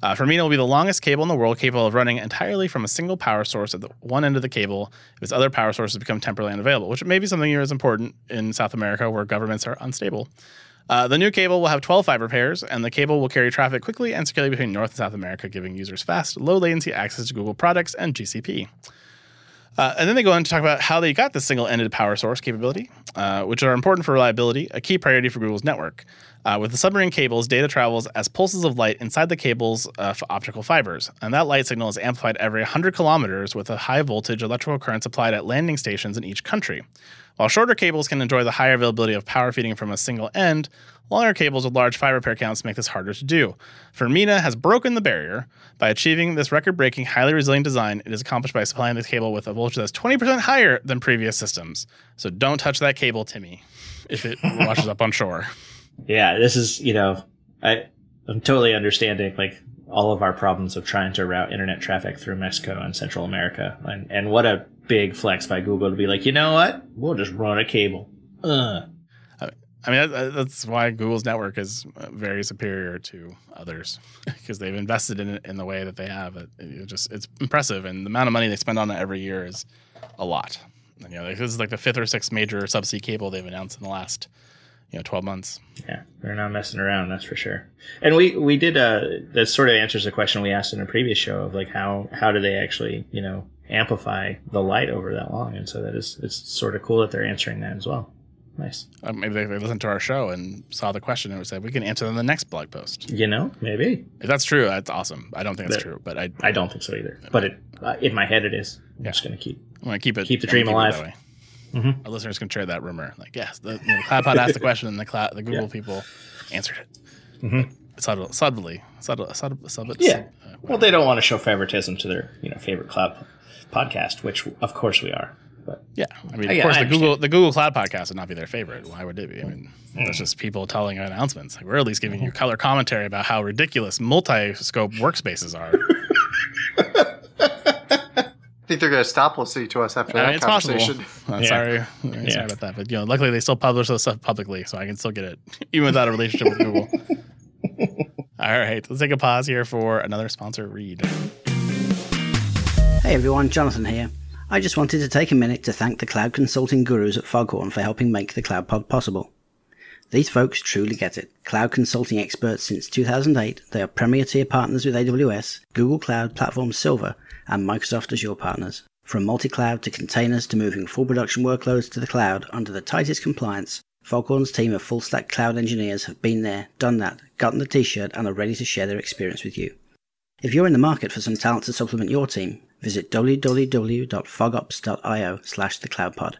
Uh, Firmina will be the longest cable in the world capable of running entirely from a single power source at the one end of the cable if its other power sources become temporarily unavailable, which may be something that is important in South America where governments are unstable. Uh, the new cable will have 12 fiber pairs, and the cable will carry traffic quickly and securely between North and South America, giving users fast, low latency access to Google products and GCP. Uh, and then they go on to talk about how they got the single-ended power source capability, uh, which are important for reliability, a key priority for Google's network. Uh, with the submarine cables, data travels as pulses of light inside the cable's uh, optical fibers, and that light signal is amplified every 100 kilometers with a high voltage electrical current supplied at landing stations in each country. While shorter cables can enjoy the higher availability of power feeding from a single end, longer cables with large fiber pair counts make this harder to do. Firmina has broken the barrier. By achieving this record breaking, highly resilient design, it is accomplished by supplying this cable with a voltage that's 20% higher than previous systems. So don't touch that cable, Timmy, if it <laughs> washes up on shore. Yeah, this is you know, I I'm totally understanding like all of our problems of trying to route internet traffic through Mexico and Central America, and and what a big flex by Google to be like, you know what, we'll just run a cable. Uh. I mean, that, that's why Google's network is uh, very superior to others <laughs> because they've invested in it in the way that they have. It, it just it's impressive, and the amount of money they spend on it every year is a lot. And, you know, this is like the fifth or sixth major subsea cable they've announced in the last you know 12 months. Yeah, they're not messing around, that's for sure. And we we did uh that sort of answers the question we asked in a previous show of like how how do they actually you know amplify the light over that long? And so that is it's sort of cool that they're answering that as well. Nice. Uh, maybe they, they listened to our show and saw the question and said we can answer them in the next blog post. You know, maybe If that's true, that's awesome. I don't think that's That- true, but I, I don't think so either, but it uh, in my head it is. I'm Yeah. just gonna keep. I want to keep it Keep the dream keep alive. Mhm. Our listeners can share that rumor. Like, yes, the, you know, CloudPod asked the question, and the cloud, the Google Yeah. people answered it. Mhm. Subtle, subtly, subtle, subtle, subtle, Yeah. uh, Well, they don't want to show favoritism to their you know favorite cloud podcast, which of course we are. But yeah. I mean, of yeah, course, I the Google, the Google Cloud podcast would not be their favorite. Why would it be? I mean, Mm. that's just people telling announcements. Like, we're at least giving you color commentary about how ridiculous multi-scope workspaces are. I <laughs> think they're going to stop listening to us after I that mean, it's possible. conversation. <laughs> I'm Yeah. sorry, I'm Yeah. sorry about that. But you know, luckily they still publish this stuff publicly, so I can still get it <laughs> even without a relationship with Google. All right, let's take a pause here for another sponsor read. Hey everyone, Jonathan here. I just wanted to take a minute to thank the cloud consulting gurus at Foghorn for helping make the Cloud Pod possible. These folks truly get it. Cloud consulting experts since 2008, they are premier tier partners with AWS, Google Cloud Platform Silver, and Microsoft Azure partners. From multi-cloud to containers to moving full production workloads to the cloud under the tightest compliance, Foghorn's team of full stack cloud engineers have been there, done that, gotten the t-shirt, and are ready to share their experience with you. If you're in the market for some talent to supplement your team, visit www.fogops.io slash thecloudpod.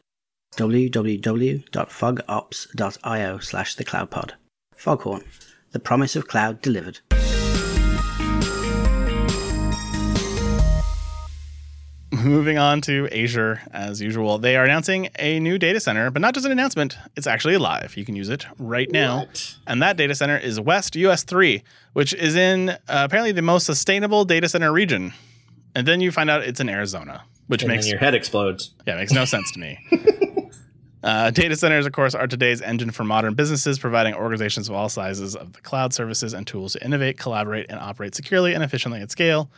www.fogops.io slash thecloudpod. Foghorn, the promise of cloud delivered. Moving on to Azure, as usual, they are announcing a new data center, but not just an announcement, it's actually live. You can use it right now. And that data center is West US 3, which is in uh, apparently the most sustainable data center region. And then you find out it's in Arizona, which and makes then your head explodes. yeah, makes no sense to me. <laughs> Uh, data centers, of course, are today's engine for modern businesses, providing organizations of all sizes of the cloud services and tools to innovate, collaborate, and operate securely and efficiently at scale.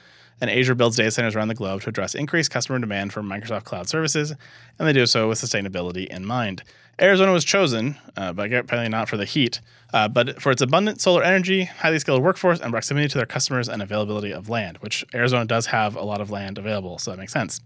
And Azure builds data centers around the globe to address increased customer demand for Microsoft cloud services, and they do so with sustainability in mind. Arizona was chosen, uh, but apparently not for the heat, uh, but for its abundant solar energy, highly skilled workforce, and proximity to their customers and availability of land, which Arizona does have a lot of land available, so that makes sense.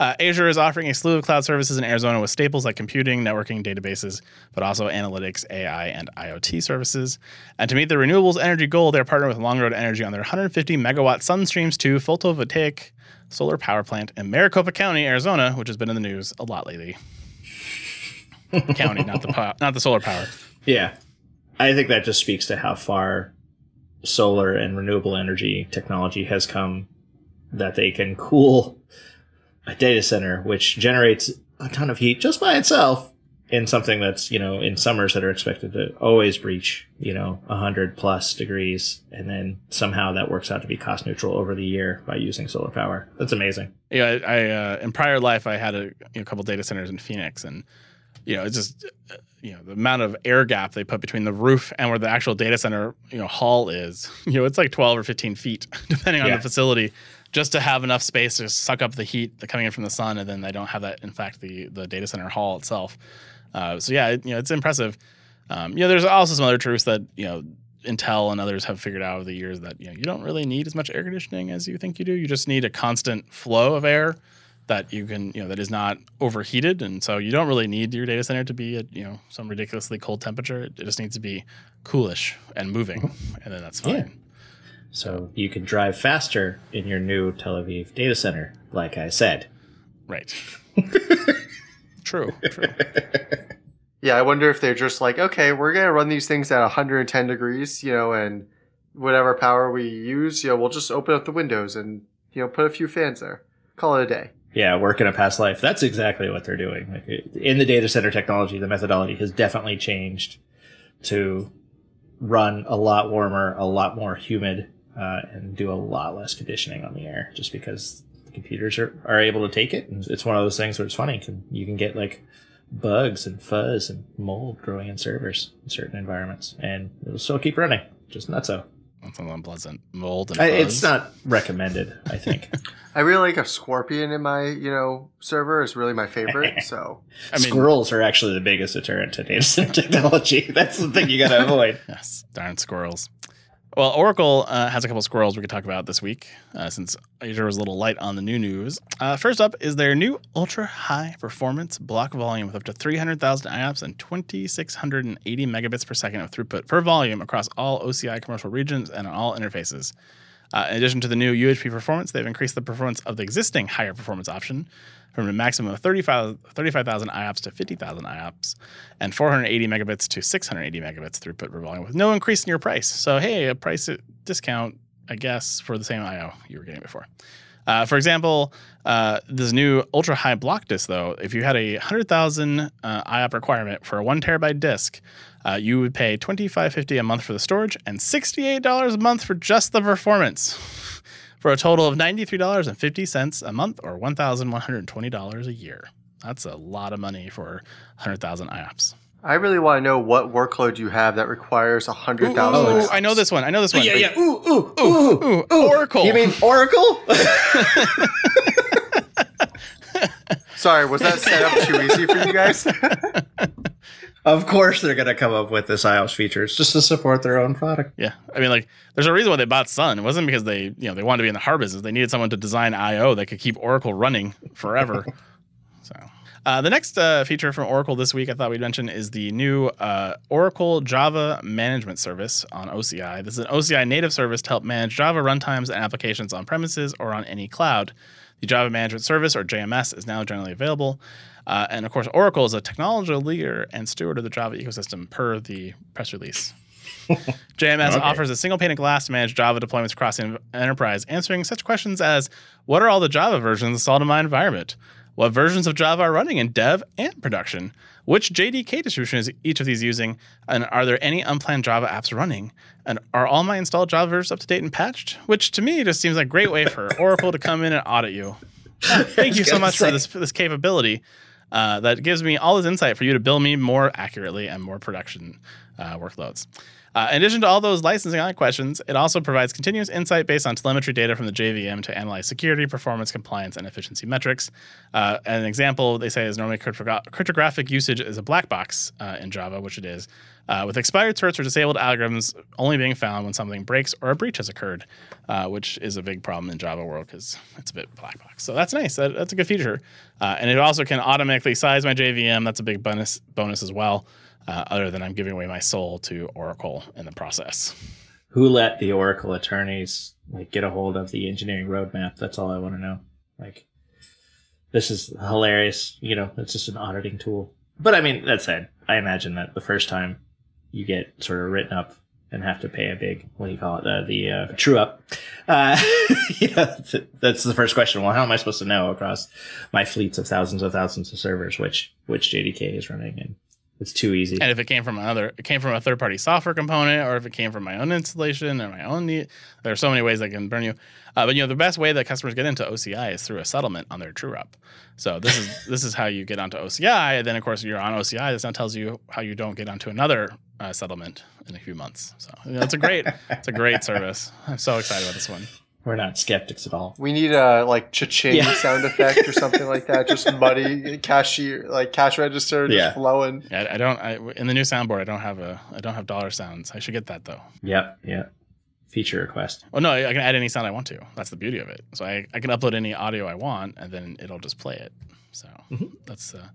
Uh, Azure is offering a slew of cloud services in Arizona with staples like computing, networking, databases, but also analytics, AI, and IoT services. And to meet the renewables energy goal, they're partnered with Longroad Energy on their 150 megawatt SunStreams 2 photovoltaic solar power plant in Maricopa County, Arizona, which has been in the news a lot lately. County, not the po- not the solar power. Yeah. I think that just speaks to how far solar and renewable energy technology has come that they can cool a data center which generates a ton of heat just by itself in something that's, you know, in summers that are expected to always breach, you know, 100 plus degrees and then somehow that works out to be cost neutral over the year by using solar power. That's amazing. Yeah, I, I uh, in prior life I had a you know, couple data centers in Phoenix, and you know it's just uh, you know the amount of air gap they put between the roof and where the actual data center you know hall is. <laughs> You know it's like twelve or fifteen feet <laughs> depending on Yeah. the facility, just to have enough space to suck up the heat that coming in from the sun, and then they don't have that. In fact, the the data center hall itself. Uh, so yeah, it, you know it's impressive. Um, you know, there's also some other truths that you know Intel and others have figured out over the years that you know you don't really need as much air conditioning as you think you do. You just need a constant flow of air that you can you know that is not overheated, and so you don't really need your data center to be at you know some ridiculously cold temperature. It just needs to be coolish and moving, mm-hmm. and then that's fine. Yeah. So you can drive faster in your new Tel Aviv data center, like I said. Right. <laughs> true. True. Yeah, I wonder if they're just like, okay, we're gonna run these things at 110 degrees, you know, and whatever power we use, you know, we'll just open up the windows and you know put a few fans there. Call it a day. Yeah, work in a past life. That's exactly what they're doing. Like in the data center technology, the methodology has definitely changed to run a lot warmer, a lot more humid, uh, and do a lot less conditioning on the air, just because the computers are, are able to take it. And it's one of those things where it's funny. Can, you can get like bugs and fuzz and mold growing in servers in certain environments, and it'll still keep running. Just not so. That's an unpleasant mold and I, it's not recommended. I think. <laughs> I really like a scorpion in my, you know, server is really my favorite. So I mean, Squirrels are actually the biggest deterrent to data center <laughs> technology. That's the thing you got to avoid. Yes, darn squirrels. Well, Oracle uh, has a couple of squirrels we could talk about this week, uh, since Azure was a little light on the new news. Uh, first up is their new ultra high performance block volume with up to 300,000 IOPS and 2,680 megabits per second of throughput per volume across all OCI commercial regions and all interfaces. Uh, in addition to the new UHP performance, they've increased the performance of the existing higher performance option from a maximum of 35 35,000 IOPS to 50,000 IOPS and 480 megabits to 680 megabits throughput per volume with no increase in your price. So, hey, a price discount, I guess, for the same IO you were getting before. Uh, for example, uh, this new ultra high block disk, though, if you had a 100,000 uh, IOP requirement for a one terabyte disk, uh, you would pay $25.50 a month for the storage and $68 a month for just the performance, <laughs> for a total of $93.50 a month or $1,120 a year. That's a lot of money for 100,000 IOPS. I really want to know what workload you have that requires Ooh, 100,000. ooh, I know this one. I know this one. yeah, Wait. yeah. Ooh, ooh, ooh, Ooh, Oracle. You mean Oracle? <laughs> Sorry, was that set up too easy for you guys? <laughs> of course, they're gonna come up with this iOS features just to support their own product. Yeah, I mean, like, there's a reason why they bought Sun. It wasn't because they, you know, they wanted to be in the hard business. They needed someone to design I/O that could keep Oracle running forever. <laughs> uh, the next uh, feature from Oracle this week, I thought we'd mention, is the new uh, Oracle Java Management Service on OCI. This is an OCI native service to help manage Java runtimes and applications on premises or on any cloud. The Java Management Service, or JMS, is now generally available. Uh, and of course, Oracle is a technology leader and steward of the Java ecosystem per the press release. <laughs> JMS Okay. offers a single pane of glass to manage Java deployments across the enterprise, answering such questions as What are all the Java versions installed in my environment? What versions of Java are running in dev and production? Which JDK distribution is each of these using? And are there any unplanned Java apps running? And are all my installed Java versions up to date and patched? Which to me just seems like a great way for <laughs> Oracle to come in and audit you. Ah, <laughs> Thank you so much for say. this for this capability. uh, that gives me all this insight for you to build me more accurately and more production uh, workloads. Uh, in addition to all those licensing questions, it also provides continuous insight based on telemetry data from the JVM to analyze security, performance, compliance, and efficiency metrics. Uh, an example they say is normally cryptogra- cryptographic usage is a black box uh, in Java, which it is, uh, with expired certs or disabled algorithms only being found when something breaks or a breach has occurred, uh, which is a big problem in Java world because it's a bit black box. So that's nice. That, that's a good feature, uh, and it also can automatically size my JVM. That's a big bonus bonus as well uh, other than I'm giving away my soul to Oracle in the process. Who let the Oracle attorneys like get a hold of the engineering roadmap? That's all I want to know. Like, this is hilarious. You know, it's just an auditing tool. But I mean, that said, I imagine that the first time you get sort of written up and have to pay a big what do you call it uh, the uh, true up uh, <laughs> that's the first question well how am i supposed to know across my fleets of thousands of thousands of servers which which jdk is running and it's too easy. And if it came from another, it came from a third party software component, or if it came from my own installation or my own, need, there are so many ways that can burn you. Uh, but you know, the best way that customers get into OCI is through a settlement on their true up. So this is <laughs> this is how you get onto OCI. And then of course you're on OCI. This now tells you how you don't get onto another uh, settlement in a few months. So you know, it's a great it's a great service. I'm so excited about this one. We're not skeptics at all. We need a like cha-ching yeah. sound <laughs> effect or something like that. Just muddy cashier, like cash register, just yeah. flowing. Yeah, I don't. I, in the new soundboard, I don't have a. I don't have dollar sounds. I should get that though. Yep. Yeah. Feature request. Oh no, I can add any sound I want to. That's the beauty of it. So I, I can upload any audio I want, and then it'll just play it. So mm-hmm. that's uh,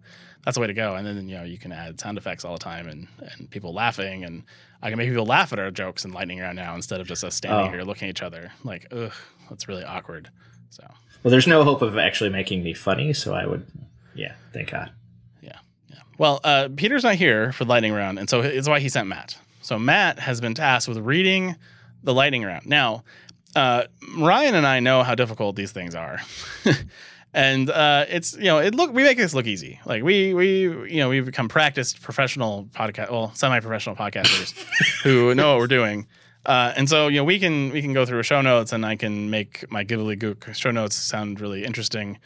that's the way to go. And then you know you can add sound effects all the time and and people laughing, and I can make people laugh at our jokes and lightning round now instead of just us standing oh. here looking at each other like, ugh, that's really awkward. So well, there's no hope of actually making me funny, so I would, yeah, thank God. Yeah, yeah. Well, uh, Peter's not here for the lightning round, and so it's why he sent Matt. So Matt has been tasked with reading the lightning round. Now, uh, Ryan and I know how difficult these things are. <laughs> and uh, it's you know it look we make this look easy like we we you know we've become practiced professional podcast well semi-professional podcasters <laughs> who know what we're doing uh, and so you know we can we can go through a show notes and I can make my Ghibli Gook show notes sound really interesting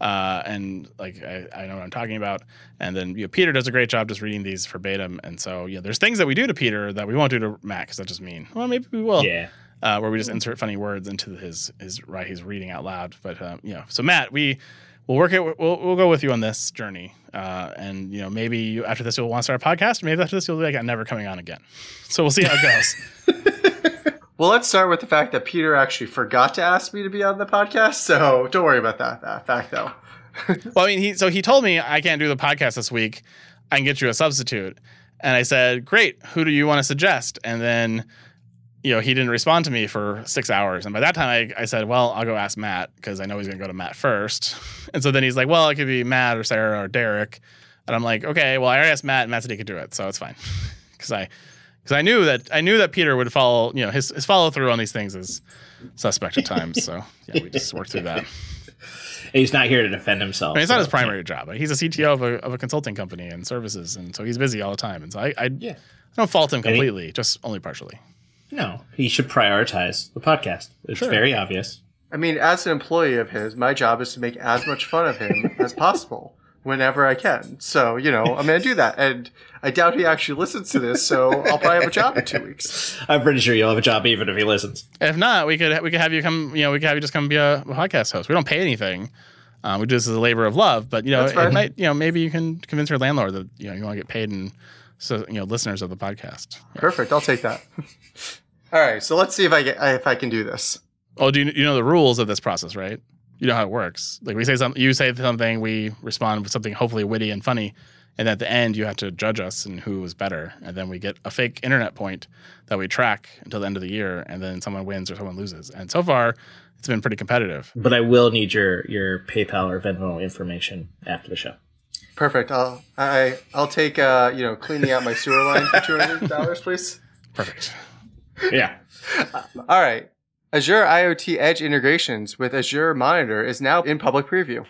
uh, and like I, I, know what I'm talking about. And then you know, Peter does a great job just reading these verbatim. And so you know, there's things that we do to Peter that we won't do to Matt because that's just mean. Well, maybe we will. Yeah uh, where we just insert funny words into his his right he's reading out loud. But uh, you know, so Matt, we we'll work it. We'll, we'll go with you on this journey, uh, and you know, maybe you, after this you'll want to start a podcast. Maybe after this you'll be like, I'm never coming on again. So we'll see how it goes. <laughs> well, let's start with the fact that Peter actually forgot to ask me to be on the podcast. So don't worry about that, that fact, though. <laughs> well, I mean, he so he told me I can't do the podcast this week. I can get you a substitute. And I said, Great, who do you want to suggest? And then you know, he didn't respond to me for six hours. And by that time, I, I said, well, I'll go ask Matt because I know he's going to go to Matt first. <laughs> And so then he's like, well, it could be Matt or Sarah or Derek. And I'm like, okay, well, I already asked Matt, and Matt said he could do it, so it's fine. <laughs> Because I, because I knew that I knew that Peter would follow. You know, his his follow through on these things is suspect at times. So yeah, we just worked through that. <laughs> He's not here to defend himself. I mean, it's so, not his primary job. He's a CTO of a, of a consulting company and services, and so he's busy all the time. And so I I, yeah. I don't fault him completely, he, just only partially. No, he should prioritize the podcast. It's sure. very obvious. I mean, as an employee of his, my job is to make as much fun of him as possible whenever I can. So, you know, I'm going to do that. And I doubt he actually listens to this, so I'll probably have a job in two weeks. I'm pretty sure you'll have a job even if he listens. If not, we could we could have you come, you know, we could have you just come be a, a podcast host. We don't pay anything. Um, we do this as a labor of love, but you know, it might, you know, maybe you can convince your landlord that you know you want to get paid and so you know listeners of the podcast. Yeah. Perfect. I'll take that. All right, so let's see if I get if I can do this. Oh, do you, you know the rules of this process, right? You know how it works. Like we say something, you say something, we respond with something hopefully witty and funny, and at the end you have to judge us and who was better, and then we get a fake internet point that we track until the end of the year, and then someone wins or someone loses. And so far, it's been pretty competitive. But I will need your your PayPal or Venmo information after the show. Perfect. I'll I I'll take uh you know cleaning out my sewer line for two hundred dollars, please. Perfect yeah. All right. Azure IoT Edge integrations with Azure Monitor is now in public preview.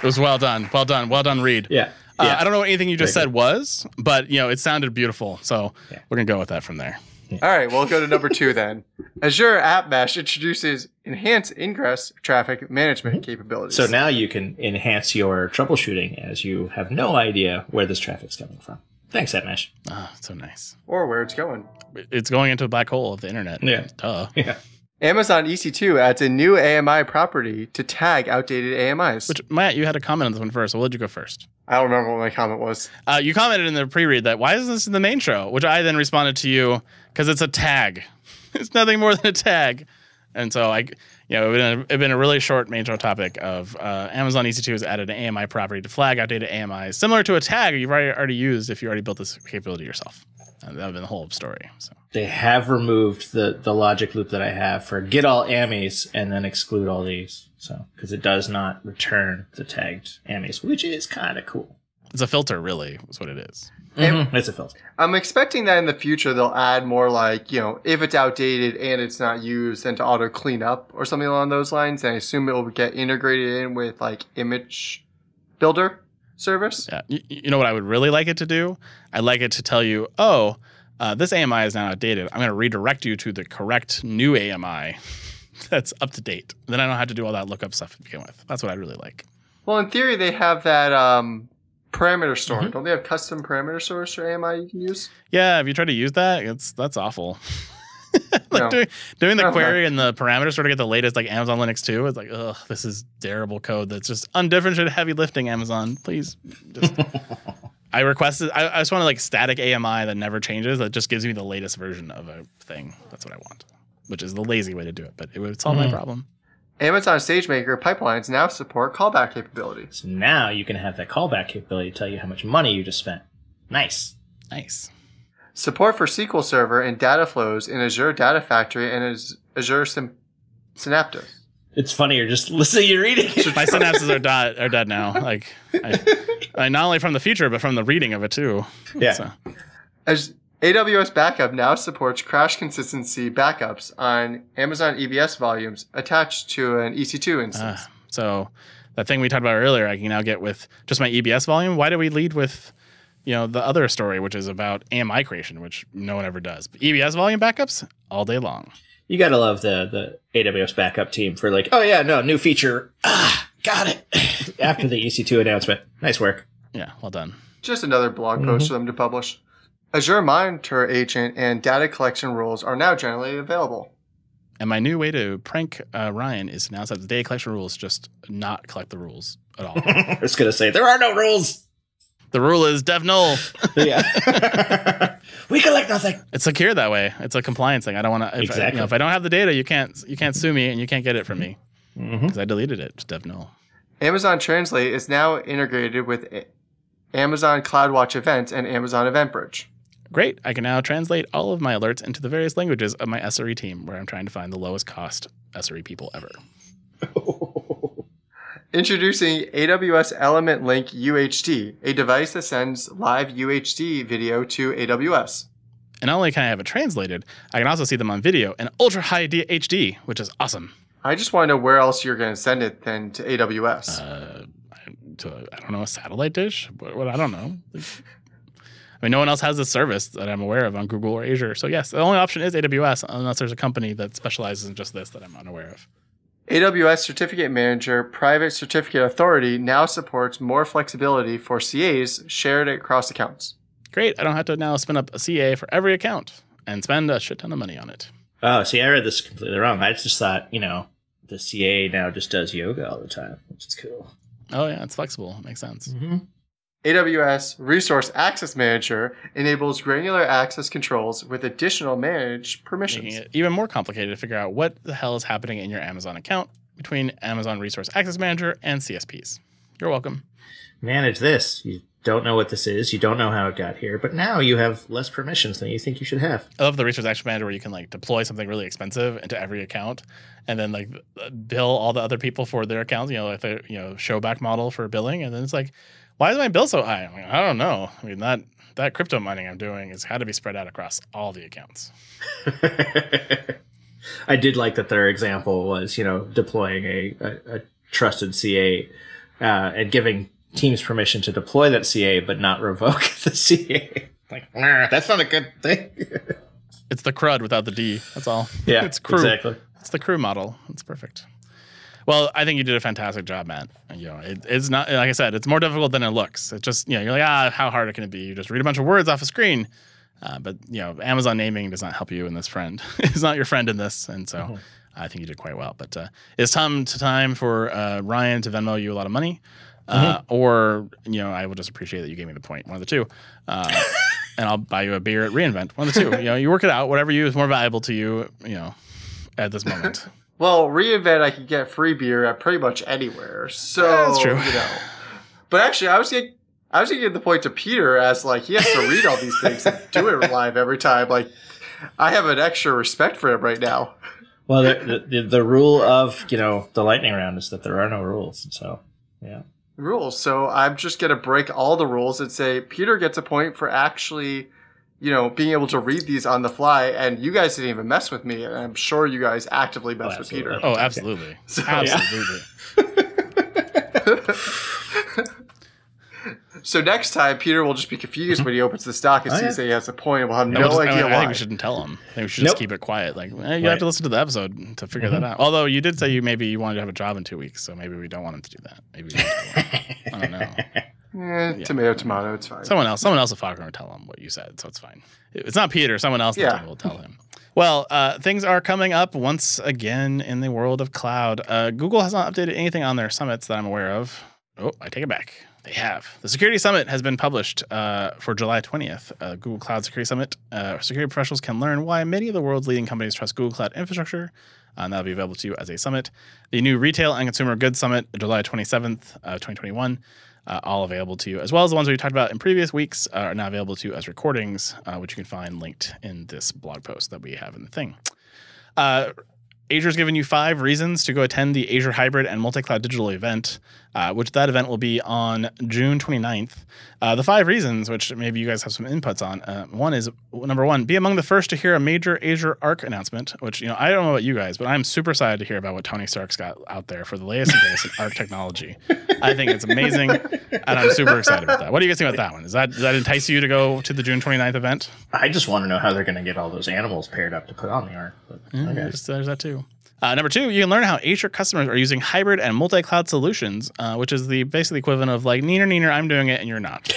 It was well done. Well done. Well done, Reed. Yeah. Uh, I don't know what anything you just Very said good. was, but you know, it sounded beautiful. So yeah. we're gonna go with that from there. <laughs> All right, we'll go to number two then. Azure App Mesh introduces enhanced ingress traffic management capabilities. So now you can enhance your troubleshooting as you have no idea where this traffic's coming from. Thanks, App Mesh. Ah, so nice. or where it's going. It's going into a black hole of the internet. Yeah. Duh. <laughs> Yeah. Amazon EC2 adds a new AMI property to tag outdated AMIs. Which Matt, you had a comment on this one first. So we'll let you go first. I don't remember what my comment was. Uh, you commented in the pre-read that why isn't this in the main show? Which I then responded to you because it's a tag. <laughs> it's nothing more than a tag. And so I, you know, it's been, a, been a really short main show topic of uh, Amazon EC2 has added an AMI property to flag outdated AMIs, similar to a tag you've already, already used if you already built this capability yourself. And that would have been the whole story. So They have removed the, the logic loop that I have for get all AMIs and then exclude all these. So, because it does not return the tagged AMIs, which is kind of cool. it's a filter, really, is what it is. Mhm, It's a filter. I'm expecting that in the future they'll add more like, you know, if it's outdated and it's not used, then to auto clean up or something along those lines. And I assume it will get integrated in with like image builder service. Yeah. You, you know what I would really like it to do? I'd like it to tell you, oh, uh, this AMI is now outdated. I'm going to redirect you to the correct new AMI <laughs> that's up to date. Then I don't have to do all that lookup stuff to begin with. That's what I'd really like. Well, in theory, they have that um, parameter store. Mhm. Don't they have custom parameter stores for AMI you can use? Yeah, if you try to use that, it's that's awful. <laughs> <laughs> like No. doing, doing the Okay. query and the parameters sort of get the latest like Amazon Linux 2. It's like, ugh, this is terrible code that's just undifferentiated heavy lifting, Amazon. Please just <laughs> I requested I, I just want to like static AMI that never changes, that just gives me the latest version of a thing. That's what I want. Which is the lazy way to do it, but it would solve my Mhm. problem. Amazon SageMaker pipelines now support callback capability. So now you can have that callback capability to tell you how much money you just spent. Nice. Nice. Support for SQL Server and data flows in Azure Data Factory and Azure Sym- Synaptive. It's funnier just <laughs> listen to you reading. My synapses are dead are dead now. Like I, I not only from the future, but from the reading of it too. Yeah. So, As AWS Backup now supports crash consistency backups on Amazon EBS volumes attached to an EC2 instance. Uh, so that thing we talked about earlier, I can now get with just my EBS volume. Why do we lead with, you know, the other story, which is about AMI creation, which no one ever does? But EBS volume backups all day long. You gotta love the the AWS backup team for like, oh yeah, no, new feature. Ah, got it. <laughs> After the EC2 announcement. Nice work. Yeah, well done. Just another blog post for them to publish. Azure Monitor Agent and data collection rules are now generally available. And my new way to prank uh, Ryan is to announce that the data collection rules just not collect the rules at all. <laughs> I was gonna say there are no rules. The rule is dev null. <laughs> Yeah. <laughs> we collect nothing. It's secure that way. It's a compliance thing. I don't want to. If, I, you Exactly. know, if I don't have the data, you can't you can't sue me and you can't get it from me Mm-hmm. because I deleted it. It's dev null. Amazon Translate is now integrated with A- Amazon CloudWatch Events and Amazon EventBridge. Great. I can now translate all of my alerts into the various languages of my SRE team, where I'm trying to find the lowest cost SRE people ever. <laughs> Introducing AWS Elemental Link UHD, a device that sends live UHD video to AWS. And not only can I have it translated, I can also see them on video in ultra high HD, which is awesome. I just want to know where else you're going to send it than to AWS. Uh, to a, I don't know a satellite dish. What, what I don't know. I mean, no one else has this service that I'm aware of on Google or Azure. So yes, the only option is AWS, unless there's a company that specializes in just this that I'm unaware of. AWS Certificate Manager Private Certificate Authority now supports more flexibility for CAs shared across accounts. Great. I don't have to now spin up a CA for every account and spend a shit ton of money on it. Oh, see, I read this completely wrong. I just thought, you know, the CA now just does yoga all the time, which is cool. Oh yeah, it's flexible. It makes sense. Mm-hmm. AWS Resource Access Manager enables granular access controls with additional managed permissions. Making it even more complicated to figure out what the hell is happening in your Amazon account between Amazon Resource Access Manager and CSPs. You're welcome. Manage this. You don't know what this is. You don't know how it got here, but now you have less permissions than you think you should have. I love the Resource Access Manager where you can like deploy something really expensive into every account and then like bill all the other people for their accounts, you know, like the you know, show back model for billing. And then it's like, why is my bill so high? I'm like, I don't know. I mean that that crypto mining I'm doing is had to be spread out across all the accounts. <laughs> I did like that their example was, you know, deploying a, a, a trusted CA uh, and giving teams permission to deploy that CA but not revoke <laughs> the CA. Like, that's not a good thing. <laughs> It's the crud without the D. That's all. Yeah, it's crew. exactly. It's the crew model. It's perfect. Well, I think you did a fantastic job, Matt. You know, it, it's not like I said. It's more difficult than it looks. It's just you know, you're like, ah, how hard can it be? You just read a bunch of words off a screen. Uh, but you know, Amazon naming does not help you in this friend. <laughs> it's not your friend in this, and so Mhm. I think you did quite well. But uh, it's time to time for uh, Ryan to Venmo you a lot of money, uh, or you know, I will just appreciate that you gave me the point. One of the two, uh, <laughs> and I'll buy you a beer at Reinvent. One of the two. You know, you work it out. Whatever you is more valuable to you. You know, at this moment. Well, reinvent I can get free beer at pretty much anywhere. So Yeah, that's true. you know. But actually, I was getting, I was getting the point to Peter as like he has to read all these things and do it live every time. Like, I have an extra respect for him right now. Well, the, the the rule of you know the lightning round is that there are no rules. So yeah, Rules. So I'm just gonna break all the rules and say Peter gets a point for actually, you know, being able to read these on the fly. And you guys didn't even mess with me, and I'm sure you guys actively mess Oh, with. Peter. Oh, absolutely. <laughs> So- absolutely. <laughs> So next time, Peter will just be confused when he opens the stock and Oh, sees yeah. that he has a point. and We'll have I no will just- idea I, why. I think we shouldn't tell him. I think we should Nope. just keep it quiet. Like eh, you have to listen to the episode to figure that out. Although you did say you maybe you wanted to have a job in two weeks, so maybe we don't want him to do that. Maybe we don't tell him. I don't know. <laughs> Eh, Yeah. Tomato, tomato. It's fine. Someone else, someone else at will tell him what you said, so it's fine. It's not Peter. Someone else Yeah. yeah. will tell him. Well, uh, things are coming up once again in the world of cloud. Uh, Google has not updated anything on their summits that I'm aware of. Oh, I take it back. They have. The Security Summit has been published uh, for July 20th. Uh, Google Cloud Security Summit. Uh, security professionals can learn why many of the world's leading companies trust Google Cloud infrastructure. Uh, and that'll be available to you as a summit. The new Retail and Consumer Goods Summit, July 27th, uh, 2021 uh, all available to you, as well as the ones we talked about in previous weeks uh, are now available to you as recordings, uh, which you can find linked in this blog post that we have in the thing. Uh, Azure's given you five reasons to go attend the Azure Hybrid and Multi-Cloud Digital event, uh, which that event will be on June 29th. Uh, the five reasons, which maybe you guys have some inputs on, uh, one is number one, be among the first to hear a major Azure Arc announcement, which, you know, I don't know about you guys, but I'm super excited to hear about what Tony Stark's got out there for the latest and greatest in Arc technology. I think it's amazing, and I'm super excited about that. What do you guys think about that one? Is that, does that entice you to go to the June 29th event? I just want to know how they're going to get all those animals paired up to put on the Arc. Yeah, okay. there's, there's that too. Uh, number two, you can learn how Azure customers are using hybrid and multi-cloud solutions, uh, which is the basically equivalent of like neener neener, I'm doing it and you're not.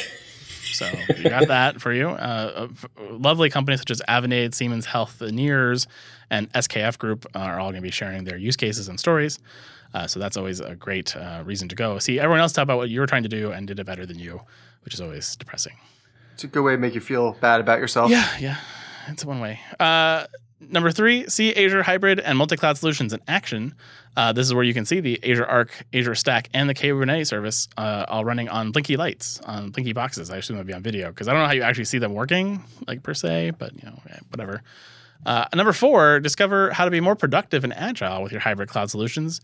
So you got that for you. Uh, uh, lovely companies such as Avanade, Siemens Healthineers, and SKF Group are all going to be sharing their use cases and stories. Uh, so that's always a great uh, reason to go. See everyone else talk about what you were trying to do and did it better than you, which is always depressing. It's a good way to make you feel bad about yourself. Yeah, yeah. It's one way. Uh, number three, see Azure Hybrid and multi-cloud solutions in action. Uh, this is where you can see the Azure Arc, Azure Stack, and the Kubernetes service uh, all running on Blinky lights, on Blinky boxes. I assume that'd be on video because I don't know how you actually see them working, like per se, but you know, yeah, whatever. Uh, number four, discover how to be more productive and agile with your hybrid cloud solutions,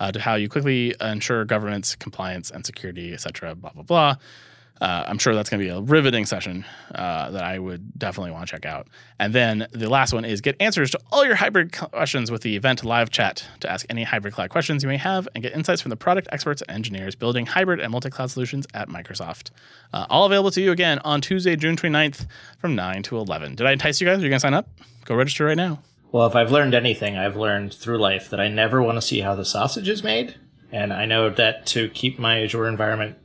uh, to how you quickly ensure governance, compliance, and security, et cetera, blah, blah, blah. Uh, I'm sure that's going to be a riveting session uh, that I would definitely want to check out. And then the last one is get answers to all your hybrid questions with the event live chat to ask any hybrid cloud questions you may have and get insights from the product experts and engineers building hybrid and multi cloud solutions at Microsoft. Uh, all available to you again on Tuesday, June 29th from 9 to 11. Did I entice you guys? Are you going to sign up? Go register right now. Well, if I've learned anything, I've learned through life that I never want to see how the sausage is made. And I know that to keep my Azure environment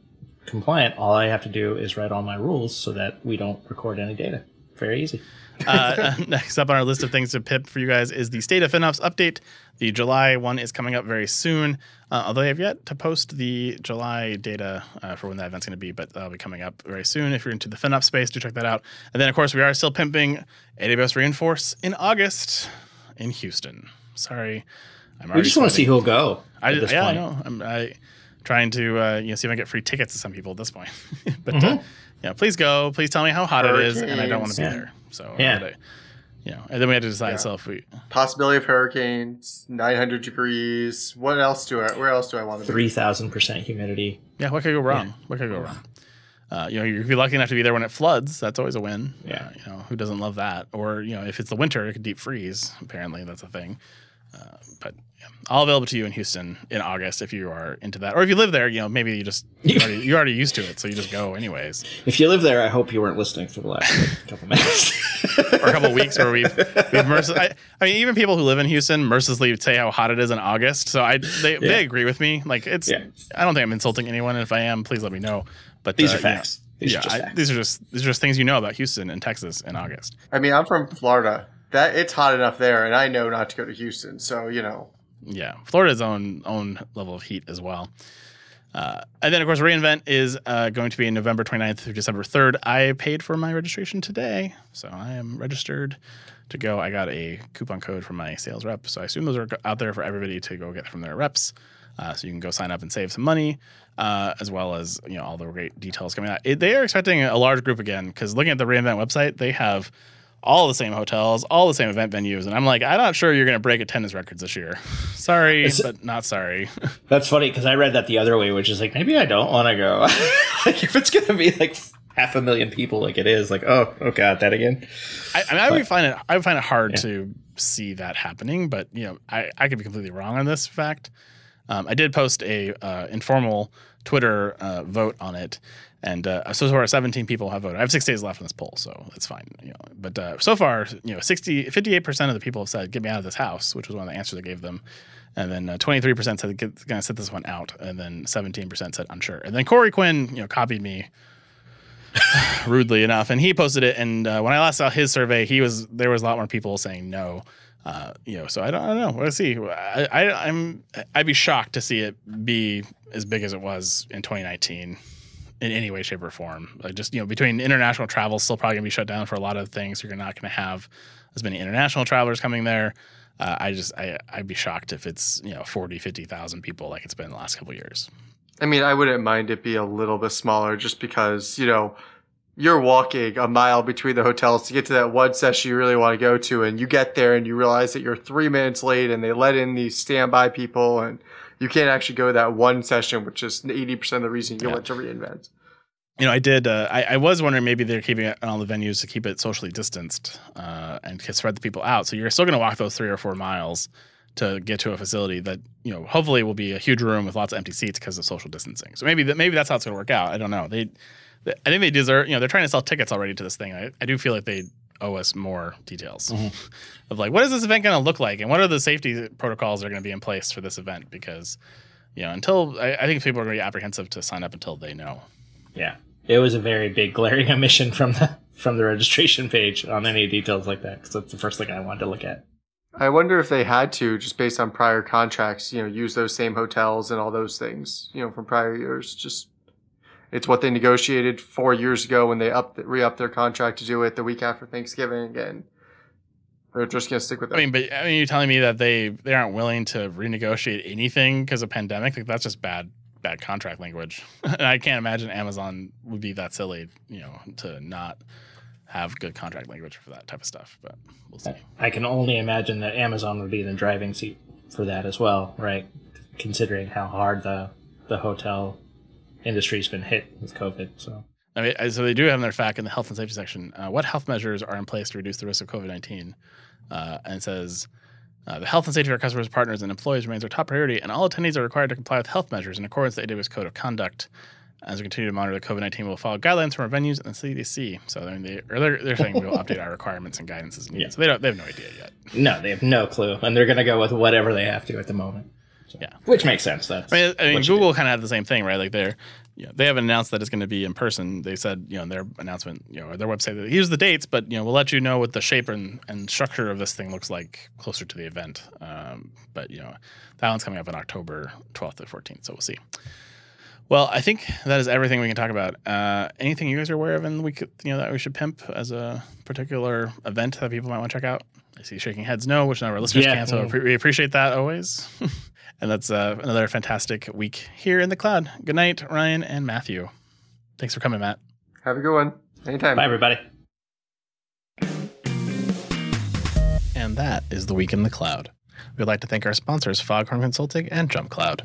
compliant, all I have to do is write all my rules so that we don't record any data. Very easy. uh, <laughs> next up on our list of things to pip for you guys is the State of FinOps update. The July one is coming up very soon, uh, although I have yet to post the July data uh, for when that event's going to be, but that'll be coming up very soon. If you're into the FinOps space, do check that out. And then, of course, we are still pimping AWS re:Inforce in August in Houston. Sorry. I'm We just want to see who'll go. I, yeah, point. I know. I'm I, trying to uh, you know see if I can get free tickets to some people at this point. <laughs> but uh, Mhm. yeah, please go. Please tell me how hot it is, and I don't want to be Hurricanes. there. So Yeah. I you know, and then we had to decide. Yeah. So if we Possibility of hurricanes, 900 degrees. What else do I? Where else do I want to be? Three thousand percent humidity. yeah, what could go wrong? What could go wrong? Uh, you know, you'd be lucky enough to be there when it floods. That's always a win. Yeah. Uh, you know, who doesn't love that? Or you know, if it's the winter, it could deep freeze. Apparently, that's a thing. Uh, but yeah, all available to you in Houston in August if you are into that, or if you live there. You know, maybe you just you already, you're already used to it, so you just go anyways. <laughs> If you live there, I hope you weren't listening for the last like, <laughs> couple minutes. <laughs> or a couple weeks where we've we've merc- I, I mean, even people who live in Houston mercilessly say how hot it is in August. So I they, Yeah. they agree with me. Like it's Yeah. I don't think I'm insulting anyone. If I am, please let me know. But These uh, are you know, facts. These yeah, are just I- facts. these are just these are just things you know about Houston and Texas in August. I mean, I'm from Florida. That it's hot enough there, and I know not to go to Houston. So you know, Yeah, Florida's own own level of heat as well. Uh, and then, of course, reInvent is uh, going to be November 29th through December 3rd. I paid for my registration today, so I am registered to go. I got a coupon code from my sales rep, so I assume those are out there for everybody to go get from their reps. Uh, so you can go sign up and save some money, uh, as well as you know all the great details coming out. It, they are expecting a large group again because looking at the reInvent website, they have all the same hotels, all the same event venues, and I'm like, I'm not sure you're going to break attendance records this year. <laughs> sorry, It's- but not sorry. <laughs> That's funny because I read that the other way, which is like maybe I don't want to go. <laughs> like if it's gonna be like half a million people, like it is, like oh oh god, that again. I, I mean, I would find it. I would find it hard Yeah. to see that happening, but you know, I, I could be completely wrong on this fact. Um, I did post a uh, informal Twitter uh, vote on it, and uh, so far 17 people have voted. I have six days left on this poll, so it's fine. You know, but uh, so far, you know, 60, 58 percent of the people have said, "Get me out of this house," which was one of the answers I gave them. And then uh, 23% said, gonna sit this one out," and then 17% said unsure. And then Corey Quinn, you know, copied me <sighs> rudely enough, and he posted it. And uh, when I last saw his survey, he was there was a lot more people saying no. Uh, you know, so I don't, I don't know. We'll see. I, I, I'm I'd be shocked to see it be as big as it was in 2019 in any way, shape, or form. Like just you know, between international travel still probably gonna be shut down for a lot of things. You're not gonna have as many international travelers coming there. Uh, I just I I'd be shocked if it's you know 40, 50,000 people like it's been the last couple of years. I mean, I wouldn't mind it be a little bit smaller, just because you know you're walking a mile between the hotels to get to that one session you really want to go to, and you get there and you realize that you're three minutes late, and they let in these standby people, and you can't actually go to that one session, which is eighty percent of the reason you Yeah. went to reinvent. You know, I did. Uh, I, I was wondering maybe they're keeping it on all the venues to keep it socially distanced uh, and spread the people out. So you're still going to walk those three or four miles to get to a facility that you know hopefully will be a huge room with lots of empty seats because of social distancing. So maybe that maybe that's how it's going to work out. I don't know. They, they, I think they deserve. You know, they're trying to sell tickets already to this thing. I, I do feel like they owe us more details <laughs> of like what is this event going to look like and what are the safety protocols that are going to be in place for this event because you know until I, I think people are going to be apprehensive to sign up until they know. Yeah, it was a very big glaring <laughs> omission from the from the registration page on any details like that because that's the first thing I wanted to look at. I wonder if they had to, just based on prior contracts, you know, use those same hotels and all those things, you know, from prior years. Just it's what they negotiated four years ago when they up re-upped their contract to do it the week after Thanksgiving, and they're just gonna stick with it. I mean, but I mean, you're telling me that they they aren't willing to renegotiate anything because of pandemic? Like that's just bad bad contract language. <laughs> and I can't imagine Amazon would be that silly, you know, to not have good contract language for that type of stuff. But we'll see. I can only imagine that Amazon would be in the driving seat for that as well, right? Considering how hard the the hotel industry's been hit with COVID. So I mean, so they do have in their fact in the health and safety section uh, what health measures are in place to reduce the risk of COVID nineteen, uh, and it says. Uh, the health and safety of our customers, partners, and employees remains our top priority, and all attendees are required to comply with health measures in accordance with the AWS Code of Conduct. As we continue to monitor the COVID 19, we'll follow guidelines from our venues and the CDC. So I mean, they, or they're, they're saying we'll update our requirements and guidance as needed. Yeah. So they, don't, they have no idea yet. no, they have no clue, and they're going to go with whatever they have to at the moment. So- Yeah. which makes sense. That's I mean, I mean Google kind of had the same thing, right? Like they're, you know, they haven't announced that it's going to be in person. They said, you know, in their announcement, you know, or their website, that here's the dates, but you know, we'll let you know what the shape and, and structure of this thing looks like closer to the event. Um, but you know, that one's coming up on October 12th or 14th, so we'll see. Well, I think that is everything we can talk about. Uh, anything you guys are aware of, and we could, you know, that we should pimp as a particular event that people might want to check out. I see shaking heads no, which none of our listeners Yeah. can, so we appreciate that always. <laughs> and that's uh, another fantastic week here in the cloud. Good night, Ryan and Matthew. Thanks for coming, Matt. Have a good one. Anytime. Bye, everybody. And that is the week in the cloud. We'd like to thank our sponsors, Foghorn Consulting and JumpCloud.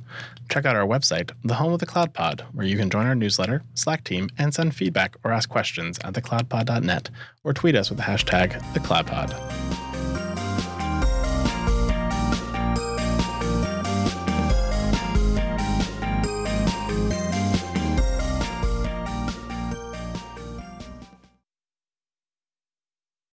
Check out our website, the home of the Cloud Pod, where you can join our newsletter, Slack team, and send feedback or ask questions at thecloudpod.net or tweet us with the hashtag thecloudpod.